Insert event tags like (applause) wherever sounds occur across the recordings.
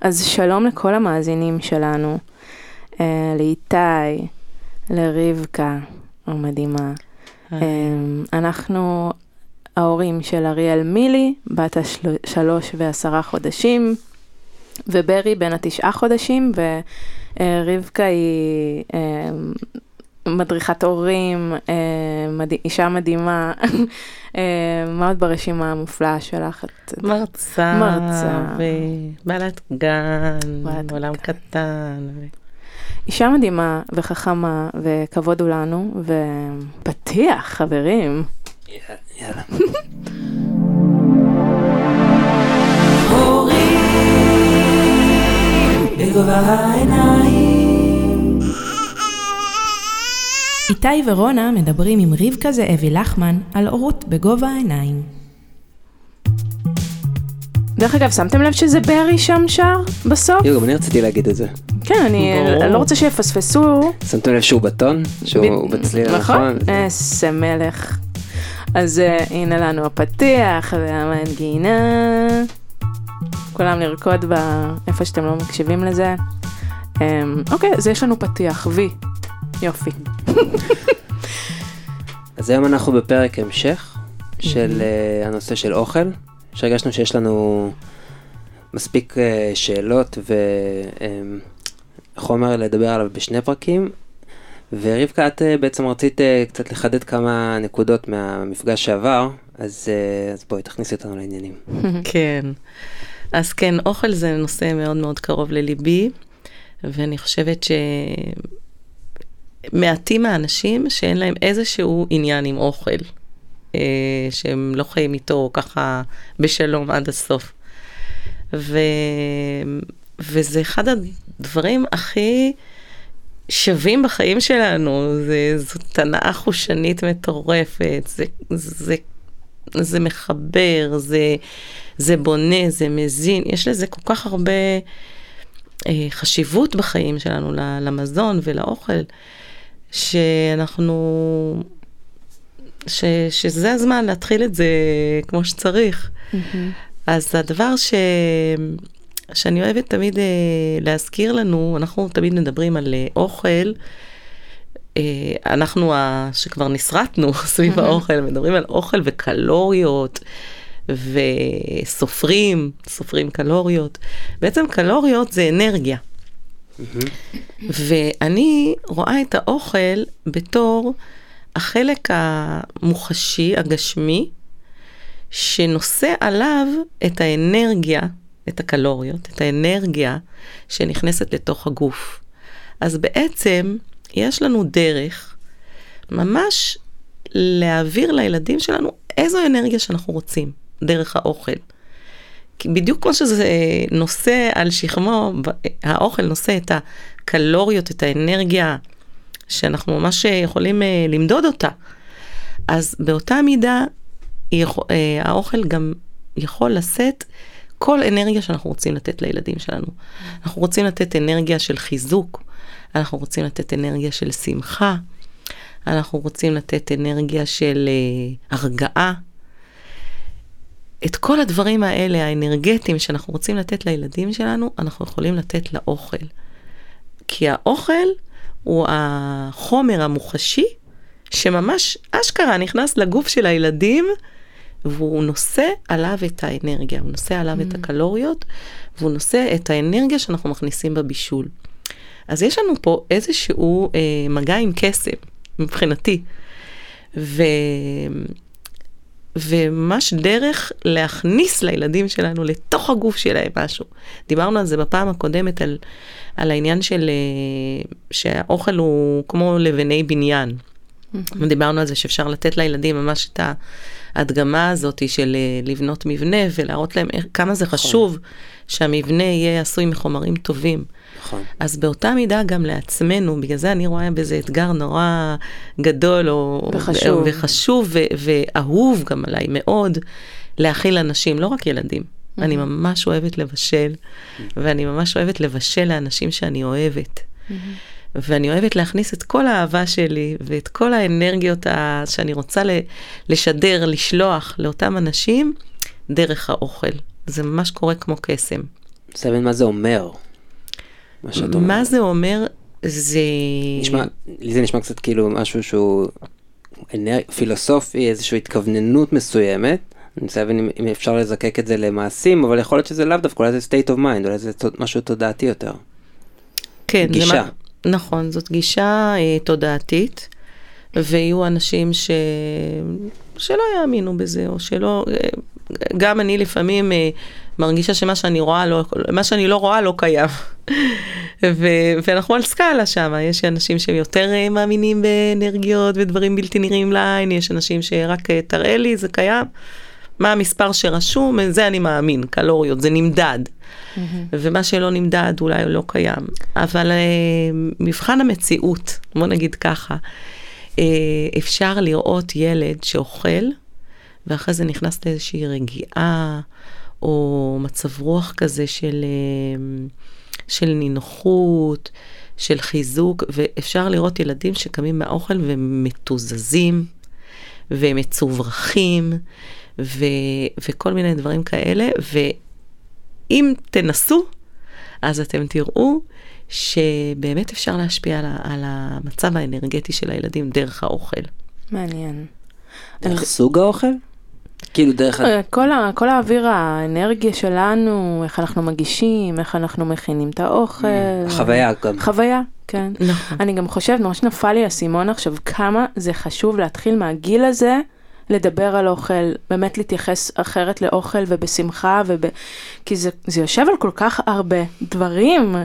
אז שלום לכל המאזינים שלנו, אה, לאיתי, לרבקה המדהימה. אה, אנחנו ההורים של אריאל מילי, בת השלוש ועשרה חודשים, וברי בן התשעה חודשים, ורבקה היא אה, מדריכת הורים, אה. אישה מדהימה, (laughs) אה, מאוד ברשימה המופלאה שלך. מרצה, מרצה. ובעלת גן, עולם גן. קטן. ו... אישה מדהימה וחכמה, וכבוד הוא לנו, ופתיח, חברים. יאללה. (laughs) בגובה העיניים. איתי ורונה מדברים עם רבקה זאבי לחמן על הורות בגובה העיניים. דרך אגב, שמתם לב שזה ברי שם שר בסוף? יו, גם אני רציתי להגיד את זה. כן, אני לא רוצה שיפספסו. שמתם לב שהוא בטון? שהוא בצליל נכון? הנכון? זה- איזה מלך. אז אה, הנה לנו הפתיח והמנגינה. כולם לרקוד ב- איפה שאתם לא מקשיבים לזה. אמ, אוקיי, אז יש לנו פתיח, וי. יופי. (laughs) אז היום אנחנו בפרק המשך של אה, הנושא של אוכל, שהרגשנו שיש לנו מספיק אה, שאלות וחומר לדבר עליו בשני פרקים. ורבקה, את אה, בעצם רצית קצת לחדד כמה נקודות מהמפגש שעבר, אז, אז בואי תכניסי אותנו לעניינים. (laughs) כן. אז כן, אוכל זה נושא מאוד מאוד קרוב לליבי, ואני חושבת שמעטים האנשים שאין להם איזשהו עניין עם אוכל, אה, שהם לא חיים איתו ככה בשלום עד הסוף. ו... וזה אחד הדברים הכי שווים בחיים שלנו, זה, זאת הנאה חושנית מטורפת, זה, זה, זה מחבר, זה, זה בונה, זה מזין, יש לזה כל כך הרבה אה, חשיבות בחיים שלנו למזון ולאוכל, שאנחנו, ש, שזה הזמן להתחיל את זה כמו שצריך. אז הדבר ש... שאני אוהבת תמיד אה, להזכיר לנו, אנחנו תמיד מדברים על אה, אוכל, אה, אנחנו ה... שכבר נסרטנו (laughs) סביב האוכל, מדברים על אוכל וקלוריות וסופרים, סופרים קלוריות. בעצם קלוריות זה אנרגיה. ואני רואה את האוכל בתור החלק המוחשי, הגשמי, שנושא עליו את האנרגיה, את הקלוריות, את האנרגיה שנכנסת לתוך הגוף. אז בעצם יש לנו דרך ממש להעביר לילדים שלנו איזו אנרגיה שאנחנו רוצים, דרך האוכל. בדיוק כמו שזה נושא על שכמו, האוכל נושא את הקלוריות, את האנרגיה שאנחנו ממש יכולים אה, למדוד אותה. אז באותה מידה, אה, האוכל גם יכול לשאת כל אנרגיה שאנחנו רוצים לתת לילדים שלנו. אנחנו רוצים לתת אנרגיה של חיזוק, אנחנו רוצים לתת אנרגיה של שמחה, אנחנו רוצים לתת אנרגיה של אה, הרגעה. את כל הדברים האלה, האנרגטיים שאנחנו רוצים לתת לילדים שלנו, אנחנו יכולים לתת לאוכל. כי האוכל הוא החומר המוחשי שממש אשכרה נכנס לגוף של הילדים, והוא נושא עליו את האנרגיה, הוא נושא עליו את הקלוריות, והוא נושא את האנרגיה שאנחנו מכניסים בבישול. אז יש לנו פה איזשהו אה, מגע עם קסם, מבחינתי. ו... וממש דרך להכניס לילדים שלנו לתוך הגוף שלהם משהו. דיברנו על זה בפעם הקודמת, על, על העניין של אה, שהאוכל הוא כמו לבני בניין. ודיברנו על זה שאפשר לתת לילדים ממש את ההדגמה הזאת של אה, לבנות מבנה ולהראות להם איך, כמה זה חשוב שהמבנה יהיה עשוי מחומרים טובים. נכון. אז באותה מידה גם לעצמנו, בגלל זה אני רואה בזה אתגר נורא גדול או, וחשוב. וחשוב ו, ואהוב גם עליי מאוד, להכיל אנשים, לא רק ילדים. אני ממש אוהבת לבשל, ואני ממש אוהבת לבשל לאנשים שאני אוהבת. ואני אוהבת להכניס את כל האהבה שלי ואת כל האנרגיות ה- שאני רוצה לשדר, לשלוח לאותם אנשים דרך האוכל. זה ממש קורה כמו קסם. רוצה להבין מה זה אומר. מה שאת אומרת. מה זה אומר? זה... נשמע, לי זה נשמע קצת כאילו משהו שהוא אנר... פילוסופי, איזושהי התכווננות מסוימת. אני רוצה להבין אם, אפשר לזקק את זה למעשים, אבל יכול להיות שזה לאו דווקא, אולי זה state of mind, אולי זה משהו תודעתי יותר. כן, גישה. מה- נכון, זאת גישה אה, תודעתית, ויהיו אנשים ש... שלא יאמינו בזה, או שלא... אה, גם אני לפעמים אה, מרגישה שמה שאני רואה, לא, מה שאני לא רואה לא קיים. ו... ואנחנו על סקאלה שם, יש אנשים שהם יותר אה, מאמינים באנרגיות ודברים בלתי נראים לעין, יש אנשים שרק אה, תראה לי, זה קיים. מה המספר שרשום, זה אני מאמין, קלוריות, זה נמדד. ומה שלא נמדד אולי לא קיים. אבל אה, מבחן המציאות, בוא נגיד ככה, אה, אפשר לראות ילד שאוכל, ואחרי זה נכנס לאיזושהי רגיעה, או מצב רוח כזה של, אה, של נינוחות, של חיזוק, ואפשר לראות ילדים שקמים מהאוכל ומתוזזים, ומצוברחים, ו, וכל מיני דברים כאלה, ואם תנסו, אז אתם תראו שבאמת אפשר להשפיע על, ה- על המצב האנרגטי של הילדים דרך האוכל. מעניין. דרך סוג האוכל? כאילו דרך... אה, כל, ה, כל האוויר, האנרגיה שלנו, איך אנחנו מגישים, איך אנחנו מכינים את האוכל. החוויה גם. חוויה, כן. נכון. אני גם חושבת, ממש נפל לי האסימון עכשיו, כמה זה חשוב להתחיל מהגיל הזה לדבר על אוכל, באמת להתייחס אחרת לאוכל ובשמחה, וב... כי זה, זה יושב על כל כך הרבה דברים,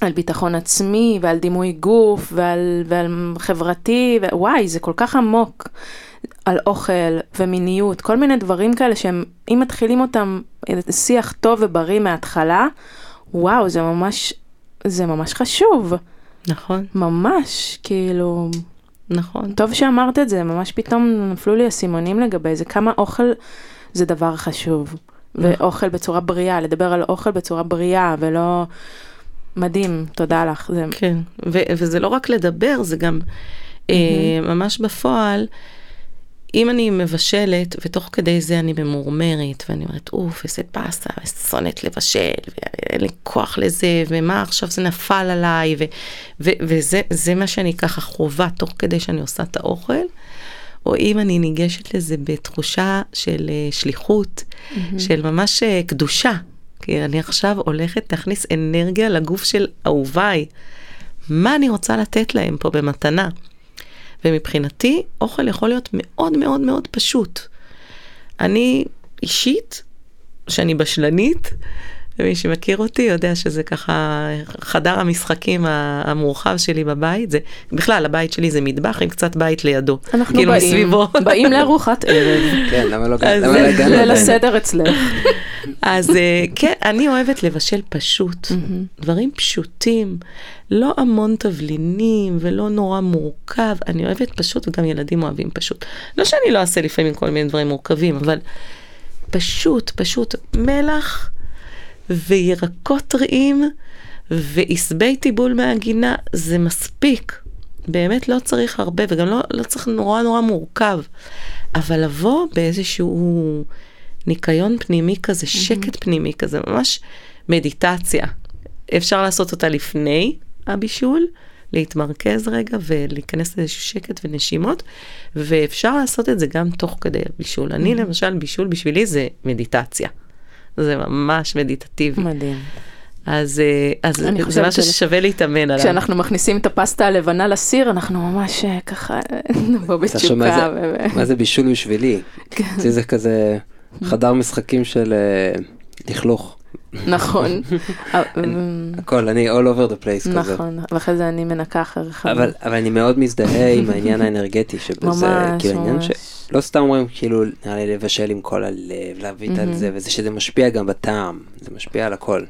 על ביטחון עצמי ועל דימוי גוף ועל, ועל חברתי, וואי, זה כל כך עמוק. על אוכל ומיניות, כל מיני דברים כאלה שהם, אם מתחילים אותם, שיח טוב ובריא מההתחלה, וואו, זה ממש, זה ממש חשוב. נכון, ממש, כאילו, נכון. טוב שאמרת את זה, ממש פתאום נפלו לי אסימונים לגבי זה, כמה אוכל זה דבר חשוב. ואוכל בצורה בריאה, לדבר על אוכל בצורה בריאה, ולא... מדהים, תודה לך. זה... כן, ו- וזה לא רק לדבר, זה גם אה, ממש בפועל. אם אני מבשלת, ותוך כדי זה אני ממורמרת, ואני אומרת, אוף, איזה באסה, ושונאת לבשל, ואין לי כוח לזה, ומה עכשיו זה נפל עליי, ו- ו- וזה זה מה שאני ככה חווה תוך כדי שאני עושה את האוכל, או אם אני ניגשת לזה בתחושה של אה, שליחות, של ממש אה, קדושה, כי אני עכשיו הולכת להכניס אנרגיה לגוף של אהוביי. מה אני רוצה לתת להם פה במתנה? ומבחינתי, אוכל יכול להיות מאוד מאוד מאוד פשוט. אני אישית, שאני בשלנית, ומי שמכיר אותי יודע שזה ככה חדר המשחקים המורחב שלי בבית, זה בכלל הבית שלי זה מטבח עם קצת בית לידו, אנחנו כאילו באים, מסביבו. (laughs) באים לארוחת ערב, כן, למה לא לא הגענו ליל? הסדר אצלך. (laughs) אז אה, כן, אני אוהבת לבשל פשוט, דברים פשוטים, לא המון תבלינים ולא נורא מורכב, אני אוהבת פשוט וגם ילדים אוהבים פשוט. לא שאני לא אעשה לפעמים כל מיני דברים מורכבים, אבל פשוט, פשוט מלח וירקות טריים ועשבי טיבול מהגינה, זה מספיק. באמת לא צריך הרבה וגם לא, לא צריך נורא נורא מורכב. אבל לבוא באיזשהו ניקיון פנימי כזה, שקט פנימי כזה, ממש מדיטציה. אפשר לעשות אותה לפני הבישול, להתמרכז רגע ולהיכנס לאיזשהו שקט ונשימות, ואפשר לעשות את זה גם תוך כדי הבישול. אני למשל, בישול בשבילי זה מדיטציה. זה ממש מדיטטיבי. מדהים. אז, אה, אז זה משהו של- ששווה להתאמן עליו. כשאנחנו מכניסים את הפסטה הלבנה לסיר, אנחנו ממש אה, ככה (laughs) נבוא אתה שומע בתשוקה. זה- ו- מה זה בישול בשבילי? (laughs) כן. אצלי זה כזה חדר משחקים של אה, לכלוך. נכון. (laughs) אה, הכל, אני all over the place כזה. נכון, ואחרי זה אני מנקה אחריך. אבל, אבל אני מאוד מזדהה עם העניין האנרגטי שבזה, ממש, כאילו העניין ממש. שלא סתם אומרים כאילו נראה לי לבשל עם כל הלב, להביא את זה, וזה שזה משפיע גם בטעם, זה משפיע על הכל.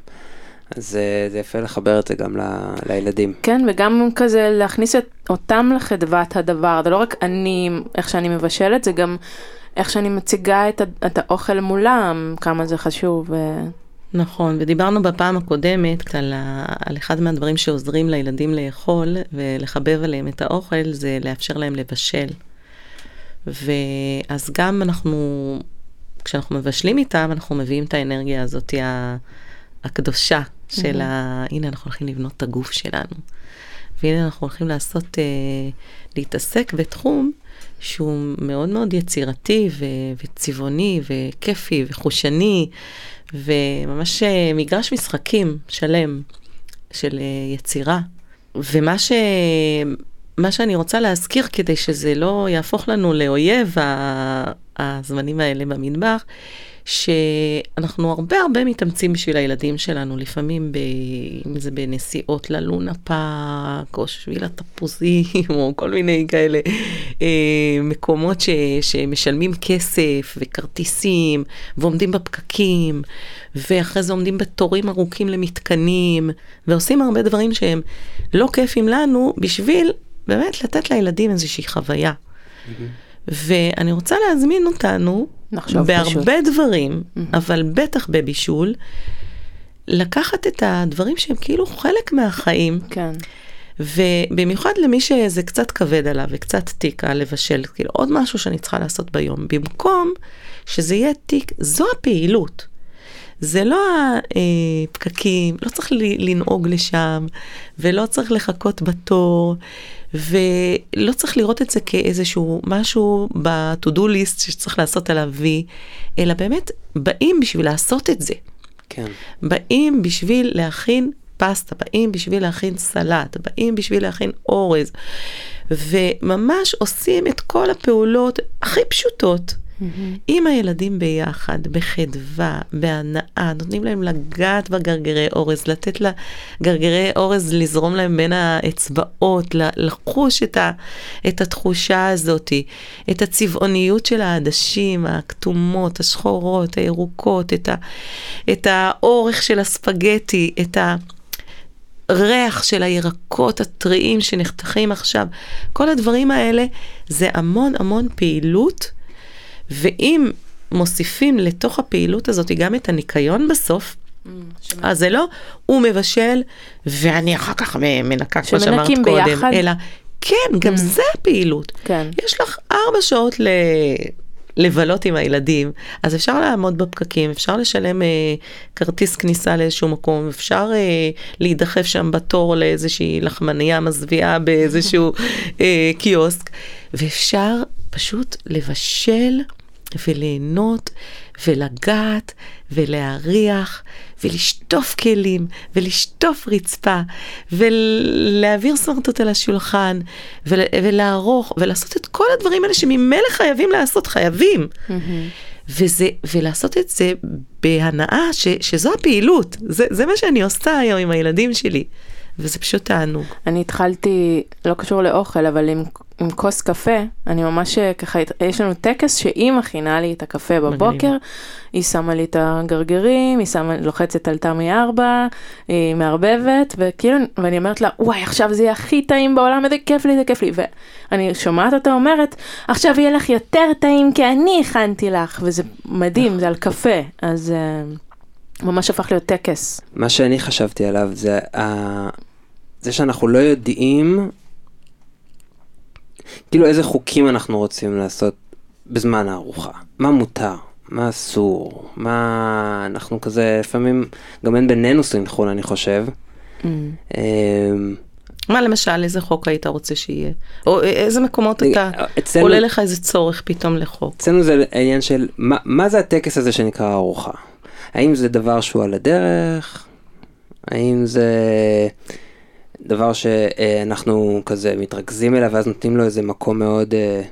אז זה יפה לחבר את זה גם ל- לילדים. כן, וגם כזה להכניס את אותם לחדוות הדבר, זה לא רק אני, איך שאני מבשלת, זה גם איך שאני מציגה את, את האוכל מולם, כמה זה חשוב. נכון, ודיברנו בפעם הקודמת על, ה, על אחד מהדברים שעוזרים לילדים לאכול ולחבב עליהם את האוכל, זה לאפשר להם לבשל. ואז גם אנחנו, כשאנחנו מבשלים איתם, אנחנו מביאים את האנרגיה הזאת הקדושה של ה... הנה אנחנו הולכים לבנות את הגוף שלנו. והנה אנחנו הולכים לעשות, אה, להתעסק בתחום שהוא מאוד מאוד יצירתי ו- וצבעוני וכיפי וחושני, וממש אה, מגרש משחקים שלם של אה, יצירה. ומה ש... מה שאני רוצה להזכיר כדי שזה לא יהפוך לנו לאויב הזמנים האלה במטבח, שאנחנו הרבה הרבה מתאמצים בשביל הילדים שלנו, לפעמים ב... אם זה בנסיעות ללונה פארק, או שביל התפוזים, (laughs) או כל מיני כאלה אה, מקומות ש... שמשלמים כסף וכרטיסים, ועומדים בפקקים, ואחרי זה עומדים בתורים ארוכים למתקנים, ועושים הרבה דברים שהם לא כיפים לנו, בשביל באמת לתת לילדים איזושהי חוויה. ואני רוצה להזמין אותנו, לחשוב בהרבה פשוט. דברים, אבל בטח בבישול, לקחת את הדברים שהם כאילו חלק מהחיים, כן. ובמיוחד למי שזה קצת כבד עליו וקצת תיק על לבשל, כאילו עוד משהו שאני צריכה לעשות ביום, במקום שזה יהיה תיק, זו הפעילות. זה לא הפקקים, לא צריך לנהוג לשם, ולא צריך לחכות בתור, ולא צריך לראות את זה כאיזשהו משהו ב-to-do list שצריך לעשות עליו וי, אלא באמת באים בשביל לעשות את זה. כן. באים בשביל להכין פסטה, באים בשביל להכין סלט, באים בשביל להכין אורז, וממש עושים את כל הפעולות הכי פשוטות. עם הילדים ביחד, בחדווה, בהנאה, נותנים להם לגעת בגרגרי אורז, לתת לגרגרי אורז לזרום להם בין האצבעות, לחוש את, ה, את התחושה הזאת, את הצבעוניות של העדשים, הכתומות, השחורות, הירוקות, את, ה, את האורך של הספגטי, את ה... ריח של הירקות הטריים שנחתכים עכשיו, כל הדברים האלה זה המון המון פעילות, ואם מוסיפים לתוך הפעילות הזאת גם את הניקיון בסוף, אז זה לא הוא מבשל ואני אחר כך מנקה כמו שאמרת שמנקים קודם, ביחד? אלא כן, גם זה הפעילות. כן. יש לך ארבע שעות ל... לבלות עם הילדים, אז אפשר לעמוד בפקקים, אפשר לשלם אה, כרטיס כניסה לאיזשהו מקום, אפשר אה, להידחף שם בתור לאיזושהי לחמנייה מזוויעה באיזשהו (laughs) אה, קיוסק, ואפשר פשוט לבשל וליהנות ולגעת ולהריח ולשטוף כלים ולשטוף רצפה ולהעביר סמרטוט על השולחן ול, ולערוך ולעשות את כל הדברים האלה שממילא חייבים לעשות, חייבים. וזה, ולעשות את זה בהנאה ש, שזו הפעילות, זה, זה מה שאני עושה היום עם הילדים שלי, וזה פשוט תענוג. אני התחלתי, לא קשור לאוכל, אבל עם, עם כוס קפה, אני ממש אה, ככה, יש לנו טקס שהיא מכינה לי את הקפה בבוקר, מגניב. היא שמה לי את הגרגרים, היא שמה, לוחצת על תמי 4, היא מערבבת, וכאילו, ואני אומרת לה, וואי, עכשיו זה יהיה הכי טעים בעולם, איזה כיף לי, זה כיף לי, ואני שומעת אותה אומרת, עכשיו יהיה לך יותר טעים כי אני הכנתי לך, וזה מדהים, זה על קפה, אז uh, ממש הפך להיות טקס. מה שאני חשבתי עליו זה ה... זה שאנחנו לא יודעים כאילו איזה חוקים אנחנו רוצים לעשות בזמן הארוחה. מה מותר, מה אסור, מה אנחנו כזה לפעמים גם אין בינינו סנכרון אני חושב. Mm. אמ, מה למשל, איזה חוק היית רוצה שיהיה? או איזה מקומות אתה, אצלנו- עולה לך איזה צורך פתאום לחוק? אצלנו זה העניין של מה, מה זה הטקס הזה שנקרא ארוחה. האם זה דבר שהוא על הדרך? האם זה דבר שאנחנו כזה מתרכזים אליו ואז נותנים לו איזה מקום מאוד אה,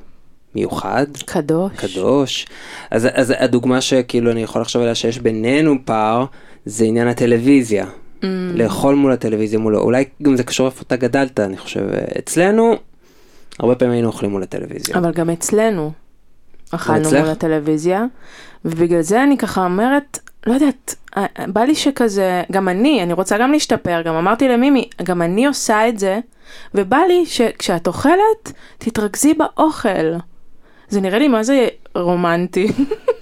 מיוחד? קדוש. קדוש. אז, אז הדוגמה שכאילו אני יכול לחשוב עליה שיש בינינו פער, זה עניין הטלוויזיה. Mm. לאכול מול הטלוויזיה מולו, אולי גם זה קשור איפה אתה גדלת, אני חושב. אצלנו, הרבה פעמים היינו אוכלים מול הטלוויזיה. אבל גם אצלנו אכלנו? מול הטלוויזיה, ובגלל זה אני ככה אומרת, לא יודעת, אה, בא לי שכזה, גם אני, אני רוצה גם להשתפר, גם אמרתי למימי, גם אני עושה את זה, ובא לי שכשאת אוכלת, תתרכזי באוכל. זה נראה לי מה זה רומנטי.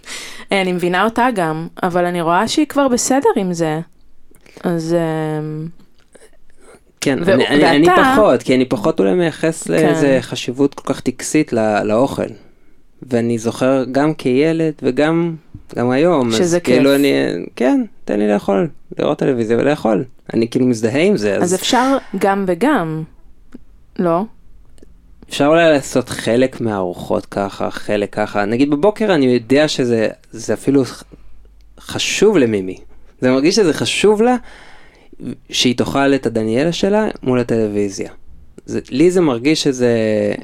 (laughs) אני מבינה אותה גם, אבל אני רואה שהיא כבר בסדר עם זה. אז אמ, כן, ו- אני, אני, אני ואתה- פחות, כי אני פחות אולי מייחס כן. לאיזה חשיבות כל כך טקסית לא, לאוכל. ואני זוכר גם כילד וגם גם היום, שזה כאילו כיף. אני, כן, תן לי לאכול, לראות טלוויזיה ולאכול. אני כאילו מזדהה עם זה, אז אז אפשר גם וגם, לא? אפשר אולי לעשות חלק מהארוחות ככה, חלק ככה. נגיד בבוקר אני יודע שזה זה אפילו חשוב למימי. זה מרגיש שזה חשוב לה שהיא תאכל את הדניאלה שלה מול הטלוויזיה. זה, לי זה מרגיש שזה...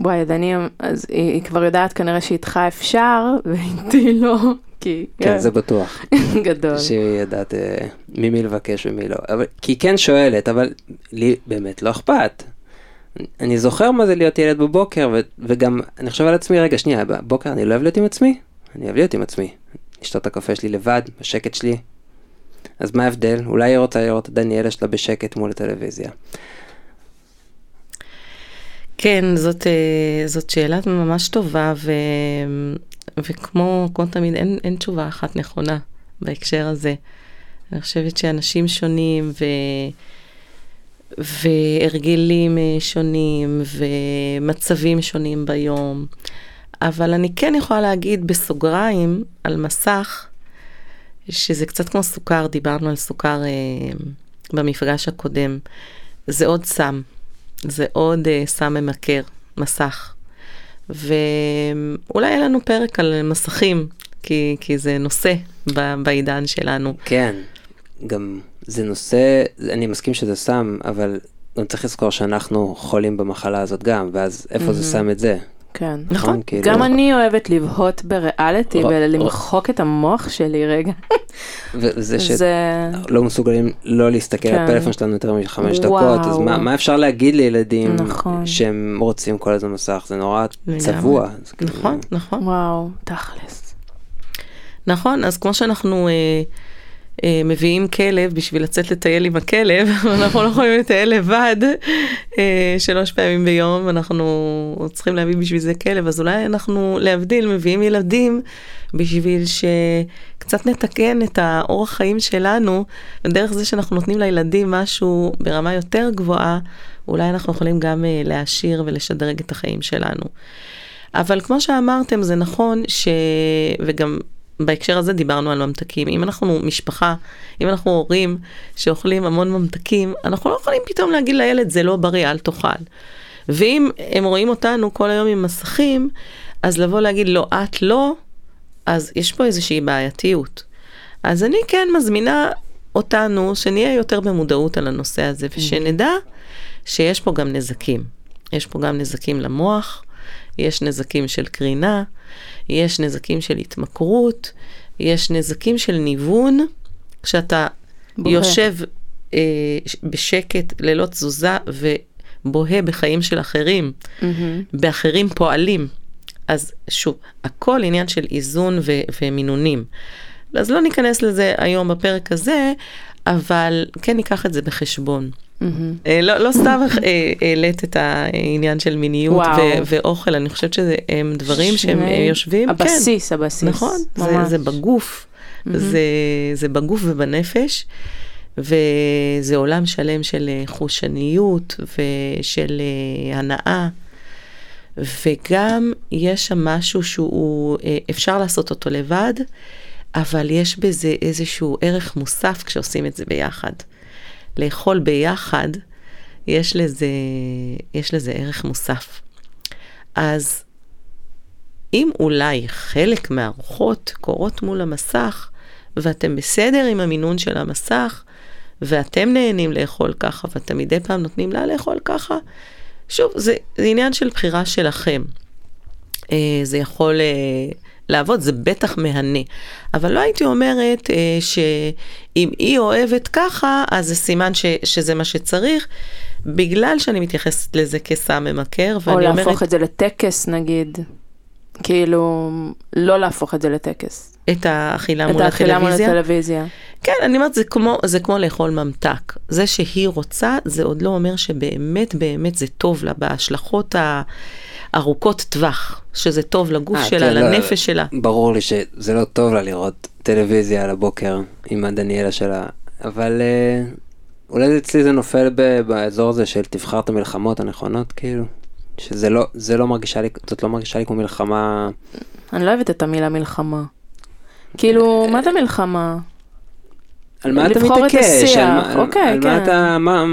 וואי, דני, אז היא, היא כבר יודעת כנראה שאיתך אפשר, ואיתי לא, כי... כן, זה בטוח. (laughs) גדול. שהיא יודעת אה, ממי לבקש ומי לא. אבל, כי היא כן שואלת, אבל לי באמת לא אכפת. אני זוכר מה זה להיות ילד בבוקר, ו, וגם אני חושב על עצמי, רגע, שנייה, בבוקר אני לא אוהב להיות עם עצמי? אני אוהב להיות עם עצמי. לשתות את הקפה שלי לבד, בשקט שלי. אז מה ההבדל? אולי היא רוצה לראות את דניאלה שלה בשקט מול הטלוויזיה. כן, זאת, אה, זאת שאלה ממש טובה, ו, וכמו כמו תמיד, אין, אין תשובה אחת נכונה בהקשר הזה. אני חושבת שאנשים שונים ו, והרגלים אה, שונים ומצבים שונים ביום, אבל אני כן יכולה להגיד בסוגריים על מסך, שזה קצת כמו סוכר, דיברנו על סוכר אה, במפגש הקודם. זה עוד סם, זה עוד אה, סם ממכר, מסך. ואולי יהיה לנו פרק על מסכים, כי, כי זה נושא ב, בעידן שלנו. כן, גם זה נושא, אני מסכים שזה סם, אבל גם צריך לזכור שאנחנו חולים במחלה הזאת גם, ואז איפה זה שם את זה? כן. נכון, כאילו- גם אני אוהבת לבהות בריאליטי ר- ולמחוק את המוח שלי רגע. וזה (laughs) ש... זה... לא מסוגלים לא להסתכל על כן. הפלאפון שלנו יותר מחמש. דקות, אז מה, מה אפשר להגיד לילדים נכון. שהם רוצים כל הזמן מסך? זה נורא. צבוע. זה כאילו- נכון, נכון. וואו, תכלס. נכון, אז כמו שאנחנו אה, מביאים כלב בשביל לצאת לטייל עם הכלב, (laughs) אנחנו לא יכולים לטייל לבד אה, שלוש פעמים ביום, אנחנו צריכים להביא בשביל זה כלב, אז אולי אנחנו, להבדיל, מביאים ילדים בשביל שקצת נתקן את האורח חיים שלנו, ודרך זה שאנחנו נותנים לילדים משהו ברמה יותר גבוהה, אולי אנחנו יכולים גם אה, להעשיר ולשדרג את החיים שלנו. אבל כמו שאמרתם, זה נכון ש... וגם בהקשר הזה דיברנו על ממתקים. אם אנחנו משפחה, אם אנחנו הורים שאוכלים המון ממתקים, אנחנו לא יכולים פתאום להגיד לילד, זה לא בריא, אל תאכל. ואם הם רואים אותנו כל היום עם מסכים, אז לבוא להגיד, לא, את לא, אז יש פה איזושהי בעייתיות. אז אני כן מזמינה אותנו שנהיה יותר במודעות על הנושא הזה, ושנדע שיש פה גם נזקים. יש פה גם נזקים למוח, יש נזקים של קרינה, יש נזקים של התמכרות, יש נזקים של ניוון, כשאתה בוהה. יושב אה, בשקט, ללא תזוזה, ובוהה בחיים של אחרים, באחרים פועלים. אז שוב, הכל עניין של איזון ו- ומינונים. אז לא ניכנס לזה היום בפרק הזה, אבל כן ניקח את זה בחשבון. אה, לא, לא סתם אה, העלית את העניין של מיניות. ו- ואוכל, אני חושבת שזה הם דברים שהם שני- אה, יושבים, כן, הבסיס, הבסיס. נכון, זה. זה בגוף, זה, זה בגוף ובנפש, וזה עולם שלם של אה, חושניות ושל אה, הנאה, וגם יש שם משהו שהוא, אה, אפשר לעשות אותו לבד, אבל יש בזה איזשהו ערך מוסף כשעושים את זה ביחד. לאכול ביחד, יש לזה, יש לזה ערך מוסף. אז אם אולי חלק מהארוחות קורות מול המסך, ואתם בסדר עם המינון של המסך, ואתם נהנים לאכול ככה, ואתם מדי פעם נותנים לה לאכול ככה, שוב, זה, זה עניין של בחירה שלכם. אה, זה יכול אה, לעבוד, זה בטח מהנה. אבל לא הייתי אומרת אה, שאם היא אוהבת ככה, אז זה סימן ש, שזה מה שצריך, בגלל שאני מתייחסת לזה כסם ממכר, או ואני להפוך אומרת את זה לטקס נגיד. כאילו, לא להפוך את זה לטקס. את האכילה את מול האכילה מול הטלוויזיה. הטלוויזיה. כן, אני אומרת, זה כמו, זה כמו לאכול ממתק. זה שהיא רוצה, זה עוד לא אומר שבאמת באמת זה טוב לה, בהשלכות הארוכות טווח, שזה טוב לגוף אה, שלה, כן, לא, לנפש שלה. ברור לי שזה לא טוב לה לראות טלוויזיה על הבוקר עם הדניאלה שלה, אבל אה, אולי אצלי זה נופל ב- באזור הזה של תבחר את המלחמות הנכונות, כאילו. שזה לא, זה לא מרגישה לי, זאת לא מרגישה לי כמו מלחמה, אני לא אוהבת את המילה מלחמה. כאילו, מה זה מלחמה? על מה אתה לבחור את מתעקש, השיח, על מה, אוקיי, על מה כן. אתה, מה,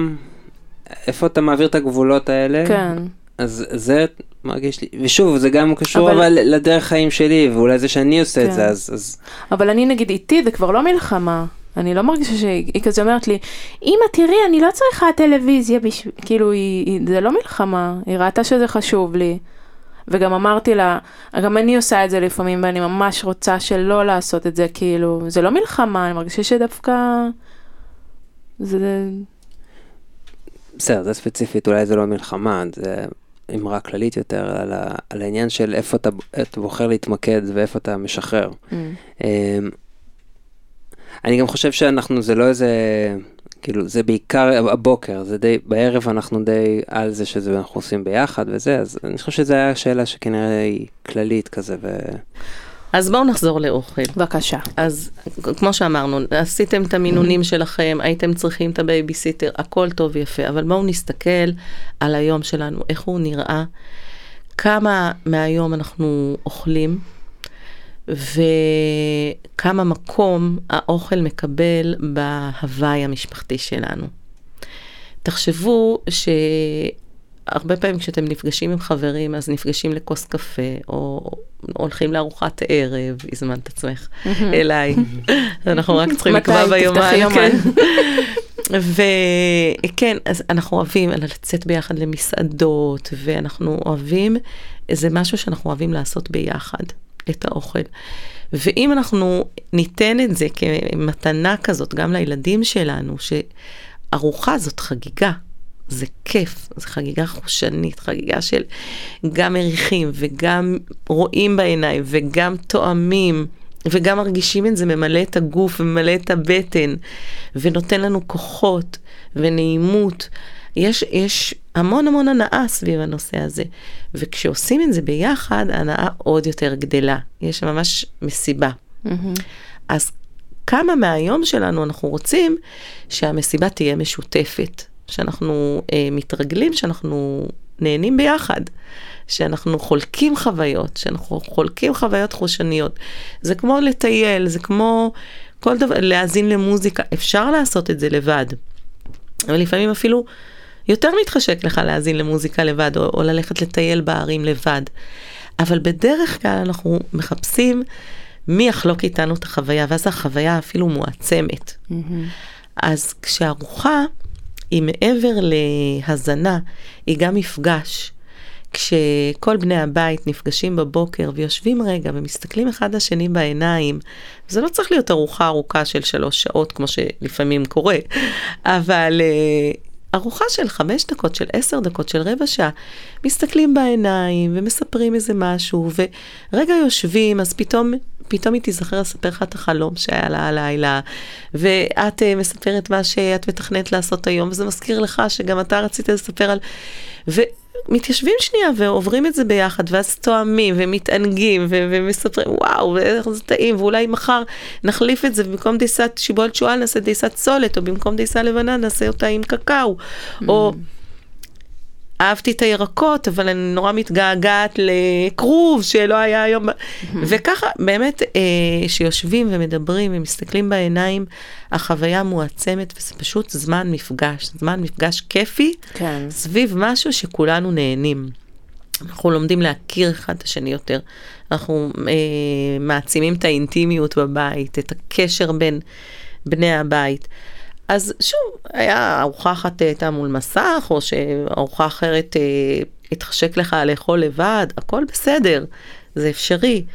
איפה אתה מעביר את הגבולות האלה, כן. אז זה מרגיש לי, ושוב, זה גם קשור אבל- אבל לדרך חיים שלי, ואולי זה שאני עושה את כן. זה, אז, אז אבל אני נגיד איתי זה כבר לא מלחמה. אני לא מרגישה שהיא כזה אומרת לי, אמא תראי אני לא צריכה טלוויזיה בשביל, כאילו היא, היא, זה לא מלחמה, היא ראתה שזה חשוב לי. וגם אמרתי לה, גם אני עושה את זה לפעמים ואני ממש רוצה שלא לעשות את זה, כאילו, זה לא מלחמה, אני מרגישה שדווקא, זה, בסדר, זה ספציפית, אולי זה לא מלחמה, זה אמרה כללית יותר על, ה, על העניין של איפה אתה, אתה בוחר להתמקד ואיפה אתה משחרר. Mm. אמ, אני גם חושב שאנחנו, זה לא איזה, כאילו, זה בעיקר הבוקר, זה די, בערב אנחנו די על זה שזה אנחנו עושים ביחד וזה, אז אני חושב שזו הייתה שאלה שכנראה היא כללית כזה, ו... אז בואו נחזור לאוכל. בבקשה. אז כמו שאמרנו, עשיתם את המינונים שלכם, הייתם צריכים את הבייביסיטר, הכל טוב ויפה, אבל בואו נסתכל על היום שלנו, איך הוא נראה, כמה מהיום אנחנו אוכלים, וכמה מקום האוכל מקבל בהוואי המשפחתי שלנו. תחשבו שהרבה פעמים כשאתם נפגשים עם חברים, אז נפגשים לכוס קפה, או הולכים לארוחת ערב, הזמנת עצמך אליי. (laughs) אנחנו רק צריכים תפתחי ביומן. יומן. כן. וכן, אז אנחנו אוהבים לצאת ביחד למסעדות, ואנחנו אוהבים, זה משהו שאנחנו אוהבים לעשות ביחד, את האוכל. ואם אנחנו ניתן את זה כמתנה כזאת גם לילדים שלנו, שארוחה זאת חגיגה, זה כיף, זו חגיגה חושנית, חגיגה של גם מריחים וגם רואים בעיניים וגם תואמים. וגם מרגישים את זה ממלא את הגוף וממלא את הבטן, ונותן לנו כוחות ונעימות. יש, יש המון המון הנאה סביב הנושא הזה, וכשעושים את זה ביחד, ההנאה עוד יותר גדלה. יש ממש מסיבה. אז כמה מהיום שלנו אנחנו רוצים שהמסיבה תהיה משותפת, שאנחנו אה, מתרגלים, שאנחנו נהנים ביחד. שאנחנו חולקים חוויות, שאנחנו חולקים חוויות חושניות. זה כמו לטייל, זה כמו כל דבר, להאזין למוזיקה, אפשר לעשות את זה לבד. אבל לפעמים אפילו יותר מתחשק לך להאזין למוזיקה לבד, או, או ללכת לטייל בערים לבד. אבל בדרך כלל אנחנו מחפשים מי יחלוק איתנו את החוויה, ואז החוויה אפילו מועצמת. אז כשארוחה היא מעבר להזנה, היא גם מפגש. כשכל בני הבית נפגשים בבוקר ויושבים רגע ומסתכלים אחד לשני בעיניים, זה לא צריך להיות ארוחה ארוכה של שלוש שעות כמו שלפעמים קורה, אבל uh, ארוחה של חמש דקות, של עשר דקות, של רבע שעה, מסתכלים בעיניים ומספרים איזה משהו, ורגע יושבים, אז פתאום... פתאום היא תיזכר לספר לך את החלום שהיה לה הלילה, ואת uh, מספרת מה שאת מתכננת לעשות היום, וזה מזכיר לך שגם אתה רצית לספר על... ו... מתיישבים שנייה ועוברים את זה ביחד, ואז תואמים ומתענגים ו- ומספרים, וואו, ואיך זה טעים, ואולי מחר נחליף את זה, ובמקום דייסת שיבולת שועל נעשה דייסת סולת, או במקום דייסה לבנה נעשה אותה עם קקאו, או... אהבתי את הירקות, אבל אני נורא מתגעגעת לכרוב שלא היה היום. וככה, באמת, אה, שיושבים ומדברים ומסתכלים בעיניים, החוויה מועצמת, וזה פשוט זמן מפגש, זמן מפגש כיפי, כן. סביב משהו שכולנו נהנים. אנחנו לומדים להכיר אחד את השני יותר. אנחנו אה, מעצימים את האינטימיות בבית, את הקשר בין בני הבית. אז שוב, היה ארוחה אחת הייתה מול מסך, או שארוחה אחרת אה, התחשק לך לאכול לבד, הכל בסדר, זה אפשרי.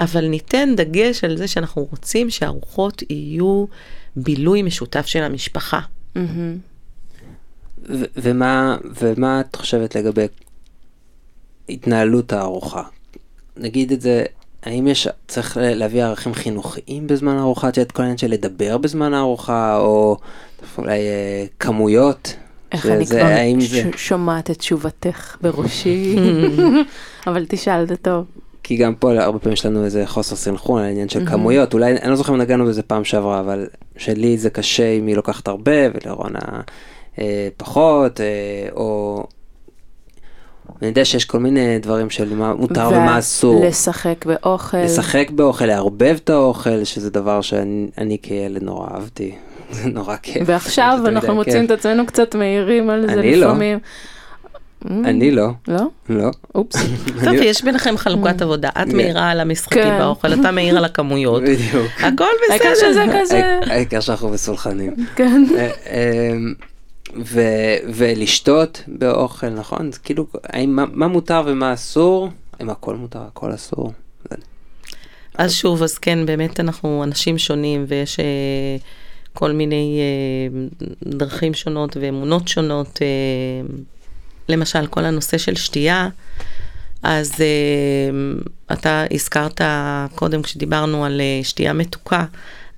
אבל ניתן דגש על זה שאנחנו רוצים שהארוחות יהיו בילוי משותף של המשפחה. ו- ומה, ומה את חושבת לגבי התנהלות הארוחה? נגיד את זה, האם יש, צריך להביא ערכים חינוכיים בזמן הארוחה? את יודעת כל העניין של לדבר בזמן הארוחה, או אולי אה, כמויות? איך שזה- אני כבר האם ש- זה- שומעת את תשובתך בראשי, (laughs) אבל תשאל, זה טוב. כי גם פה הרבה פעמים יש לנו איזה חוסר סנכרון העניין של כמויות, אולי, אני לא זוכר אם נגענו בזה פעם שעברה, אבל שלי זה קשה אם היא לוקחת הרבה ולרונה אה, פחות, אה, או... אני יודע שיש כל מיני דברים של מה מותר ומה אסור. לשחק באוכל. לשחק באוכל, לערבב את האוכל, שזה דבר שאני אני כילד נורא אהבתי. (laughs) זה נורא כיף. ועכשיו אנחנו מוצאים את. עצמנו קצת מהירים על זה אני לא. לפעמים. אני לא, לא? לא. אופס. (laughs) טוב, יש ביניכם חלוקת עבודה. את כן. מעירה על המשחקים כן. באוכל, אתה מעיר על הכמויות. בדיוק. הכל העיקר שזה בסדר. כזה, העיק- העיקר שאנחנו מסולחנים. כן. ו- ולשתות באוכל, נכון? זה כאילו, האם, מה, מה מותר ומה אסור? אם הכל מותר, הכל אסור. אז שוב, אז כן, באמת אנחנו אנשים שונים ויש אה, כל מיני אה, דרכים שונות ואמונות שונות. אה, למשל, כל הנושא של שתייה, אז אה, אתה הזכרת קודם כשדיברנו על אה, שתייה מתוקה,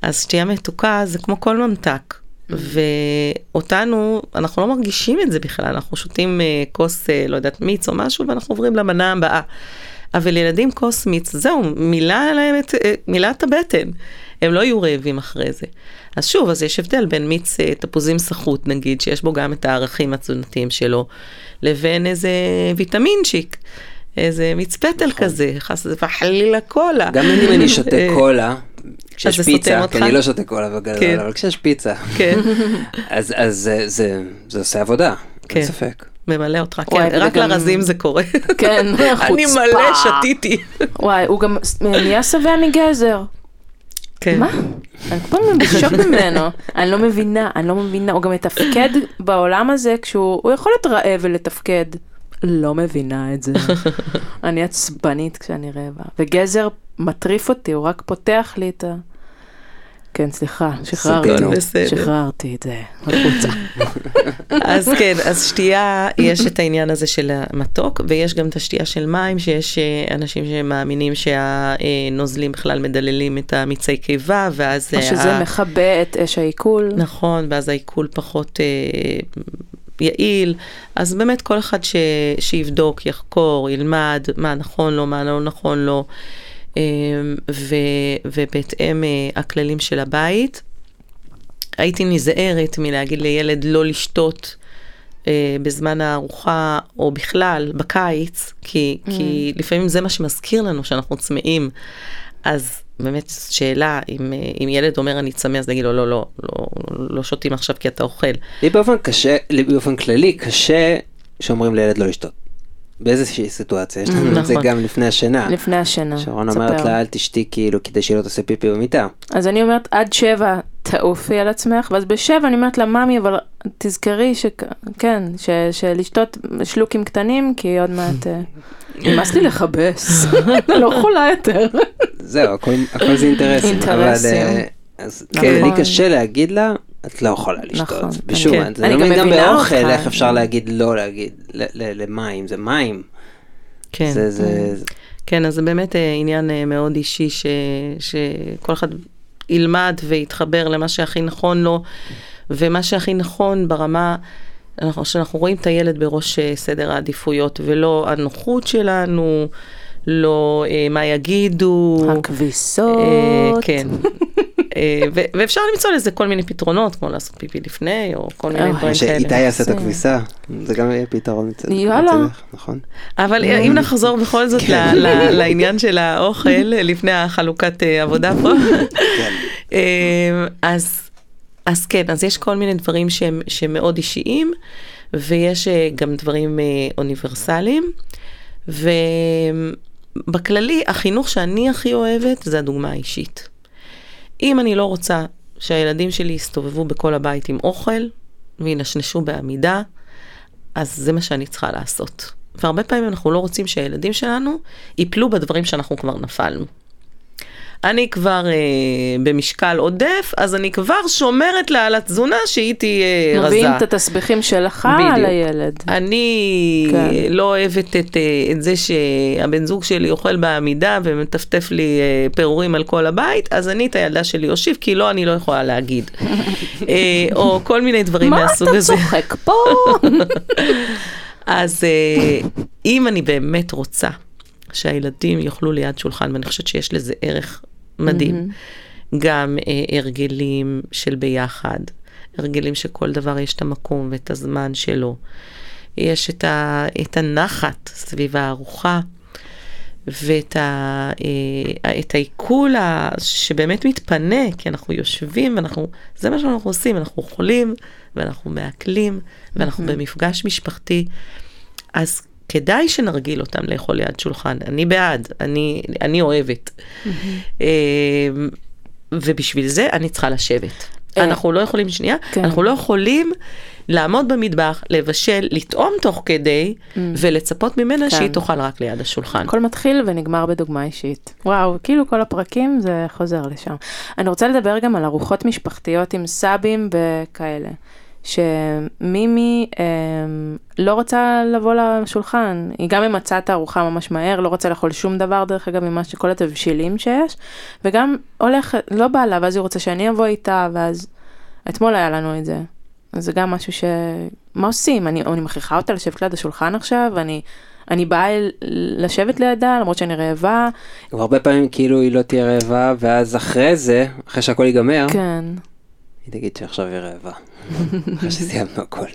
אז שתייה מתוקה זה כמו כל ממתק. ואותנו, אנחנו לא מרגישים את זה בכלל, אנחנו שותים אה, כוס, אה, לא יודעת, מיץ או משהו, ואנחנו עוברים למנה הבאה. אבל ילדים כוס מיץ, זהו, מילא להם את, אה, מילא את הבטן. הם לא יהיו רעבים אחרי זה. אז שוב, אז יש הבדל בין מיץ תפוזים סחוט, נגיד, שיש בו גם את הערכים התזונתיים שלו, לבין איזה ויטמינצ'יק, איזה מיץ פטל כזה, חס וחלילה קולה. גם אם אני שותה (laughs) קולה, כשיש פיצה, אותך? כי אני לא שותה קולה בגדול, כן. אבל כשיש פיצה, כן, (laughs) אז אז זה- זה זה עושה עבודה, כן. אין ספק. ממלא אותך, וואי, כן, רק וגם- לרזים זה קורה. (laughs) כן, (laughs) אני חוצפה. מלא שתיתי. וואי, הוא גם נהיה שבע מגזר. כן. מה? אני כל פעם בשוק ממנו. אני לא מבינה, אני לא מבינה. הוא גם מתפקד בעולם הזה כשהוא הוא יכול להיות רעב ולתפקד. לא מבינה את זה. (laughs) אני עצבנית כשאני רעבה. וגזר מטריף אותי, הוא רק פותח לי את ה... כן, סליחה, שחררתי. שחררתי את זה החוצה. (laughs) אז כן, אז שתייה, יש את העניין הזה של המתוק, ויש גם את השתייה של מים, שיש אה, אנשים שמאמינים שהנוזלים בכלל מדללים את המיצי קיבה, ואז... או אה, שזה ה- מכבה את אש העיכול. נכון, ואז העיכול פחות אה, יעיל. אז באמת כל אחד ש, שיבדוק, יחקור, ילמד מה נכון לו, מה לא נכון לו, אה, ו, ובהתאם אה, הכללים של הבית. הייתי נזהרת מלהגיד לילד לא לשתות אה, בזמן הארוחה, או בכלל, בקיץ, כי, mm. כי לפעמים זה מה שמזכיר לנו שאנחנו צמאים. אז באמת שאלה, אם, אה, אם ילד אומר אני צמא, אז נגיד לו, לא, לא, לא, לא שותים עכשיו כי אתה אוכל. לי באופן קשה, לי באופן כללי קשה שאומרים לילד לא לשתות. באיזושהי סיטואציה, יש לנו את זה נכון. גם לפני השינה. לפני השינה. שרון. אומרת לה אל תשתי כאילו כדי שהיא לא תעשה פיפי במיטה. אז אני אומרת, עד שבע תעופי על עצמך, ואז בשבע אני אומרת לה, ממי, אבל תזכרי שכן, ש... שלשתות שלוקים קטנים, כי עוד מעט... אה, נמאס לי לכבס, אני (laughs) לא יכולה יותר. זהו, הכל, הכל זה אינטרסים. אינטרסים. אבל, אה, אז נכון. כן, לי קשה להגיד לה, את לא יכולה לשתות. נכון. בשום כן. זה אני לא גם מבין גם מבינה באוכל, אותך. איך אפשר להגיד לא להגיד ל- ל- למים, זה מים. כן. זה, זה, זה- כן, אז זה באמת אה, עניין מאוד אישי, ש, שכל אחד ילמד ויתחבר למה שהכי נכון לו, ומה שהכי נכון ברמה, אנחנו, שאנחנו רואים את הילד בראש אה, סדר העדיפויות, ולא הנוחות שלנו, לא אה, מה יגידו. הכביסות. אה, כן. אה, ואפשר למצוא לזה כל מיני פתרונות, כמו לעשות פיפי לפני, או כל מיני אוי, דברים כאלה. שאיתי יעשה את זה- הכביסה, זה גם יהיה פתרון מצד- יאללה. מצדך, נכון? אבל אם נחזור בכל זאת ל- לעניין של האוכל, (laughs) לפני החלוקת אה, עבודה פה, אה, אז, אז כן, אז יש כל מיני דברים שהם, שהם מאוד אישיים, ויש אה, גם דברים אה, אוניברסליים, ובכללי, החינוך שאני הכי אוהבת זה הדוגמה האישית. אם אני לא רוצה שהילדים שלי יסתובבו בכל הבית עם אוכל, וינשנשו בעמידה, אז זה מה שאני צריכה לעשות. והרבה פעמים אנחנו לא רוצים שהילדים שלנו ייפלו בדברים שאנחנו כבר נפלנו. אני כבר אה, במשקל עודף, אז אני כבר שומרת לה על התזונה שהיא תהיה רזה. מביאים את התסביכים שלך בדיוק. על הילד. אני כן. לא אוהבת את, אה, את זה שהבן זוג שלי אוכל בעמידה ומטפטף לי אה, פירורים על כל הבית, אז אני את הילדה שלי אושיב, כי לא, אני לא יכולה להגיד. (laughs) אה, או כל מיני דברים מה מהסוג אתה הזה. צוחק פה? (laughs) אז אה, אם אני באמת רוצה שהילדים יאכלו ליד שולחן, ואני חושבת שיש לזה ערך מדהים, גם אה, הרגלים של ביחד, הרגלים שכל דבר יש את המקום ואת הזמן שלו. יש את, ה, את הנחת סביב הארוחה, ואת ה, אה, את העיכול ה- שבאמת מתפנה, כי אנחנו יושבים ואנחנו, זה מה שאנחנו עושים, אנחנו אוכלים ואנחנו מעכלים ואנחנו במפגש משפחתי, אז כדאי שנרגיל אותם לאכול ליד שולחן, אני בעד, אני, אני אוהבת. אה, ובשביל זה אני צריכה לשבת. אה. אנחנו לא יכולים, שנייה, כן. אנחנו לא יכולים לעמוד במטבח, לבשל, לטעום תוך כדי, ולצפות ממנה כן. שהיא תאכל רק ליד השולחן. הכל מתחיל ונגמר בדוגמה אישית. וואו, כאילו כל הפרקים זה חוזר לשם. אני רוצה לדבר גם על ארוחות משפחתיות עם סבים וכאלה. שמימי אה, לא רוצה לבוא לשולחן, היא גם אם מצאה את הארוחה ממש מהר, לא רוצה לאכול שום דבר דרך אגב ממה שכל התבשילים שיש, וגם הולכת, לא בא לה, ואז היא רוצה שאני אבוא איתה, ואז אתמול היה לנו את זה. אז זה גם משהו ש... מה עושים? אני, אני מכריחה אותה לשבת ליד השולחן עכשיו, ואני אני באה לשבת לידה, למרות שאני רעבה. והרבה פעמים כאילו היא לא תהיה רעבה, ואז אחרי זה, אחרי שהכל ייגמר, כן. היא תגיד שעכשיו היא רעבה. אחרי שסיימנו הכל.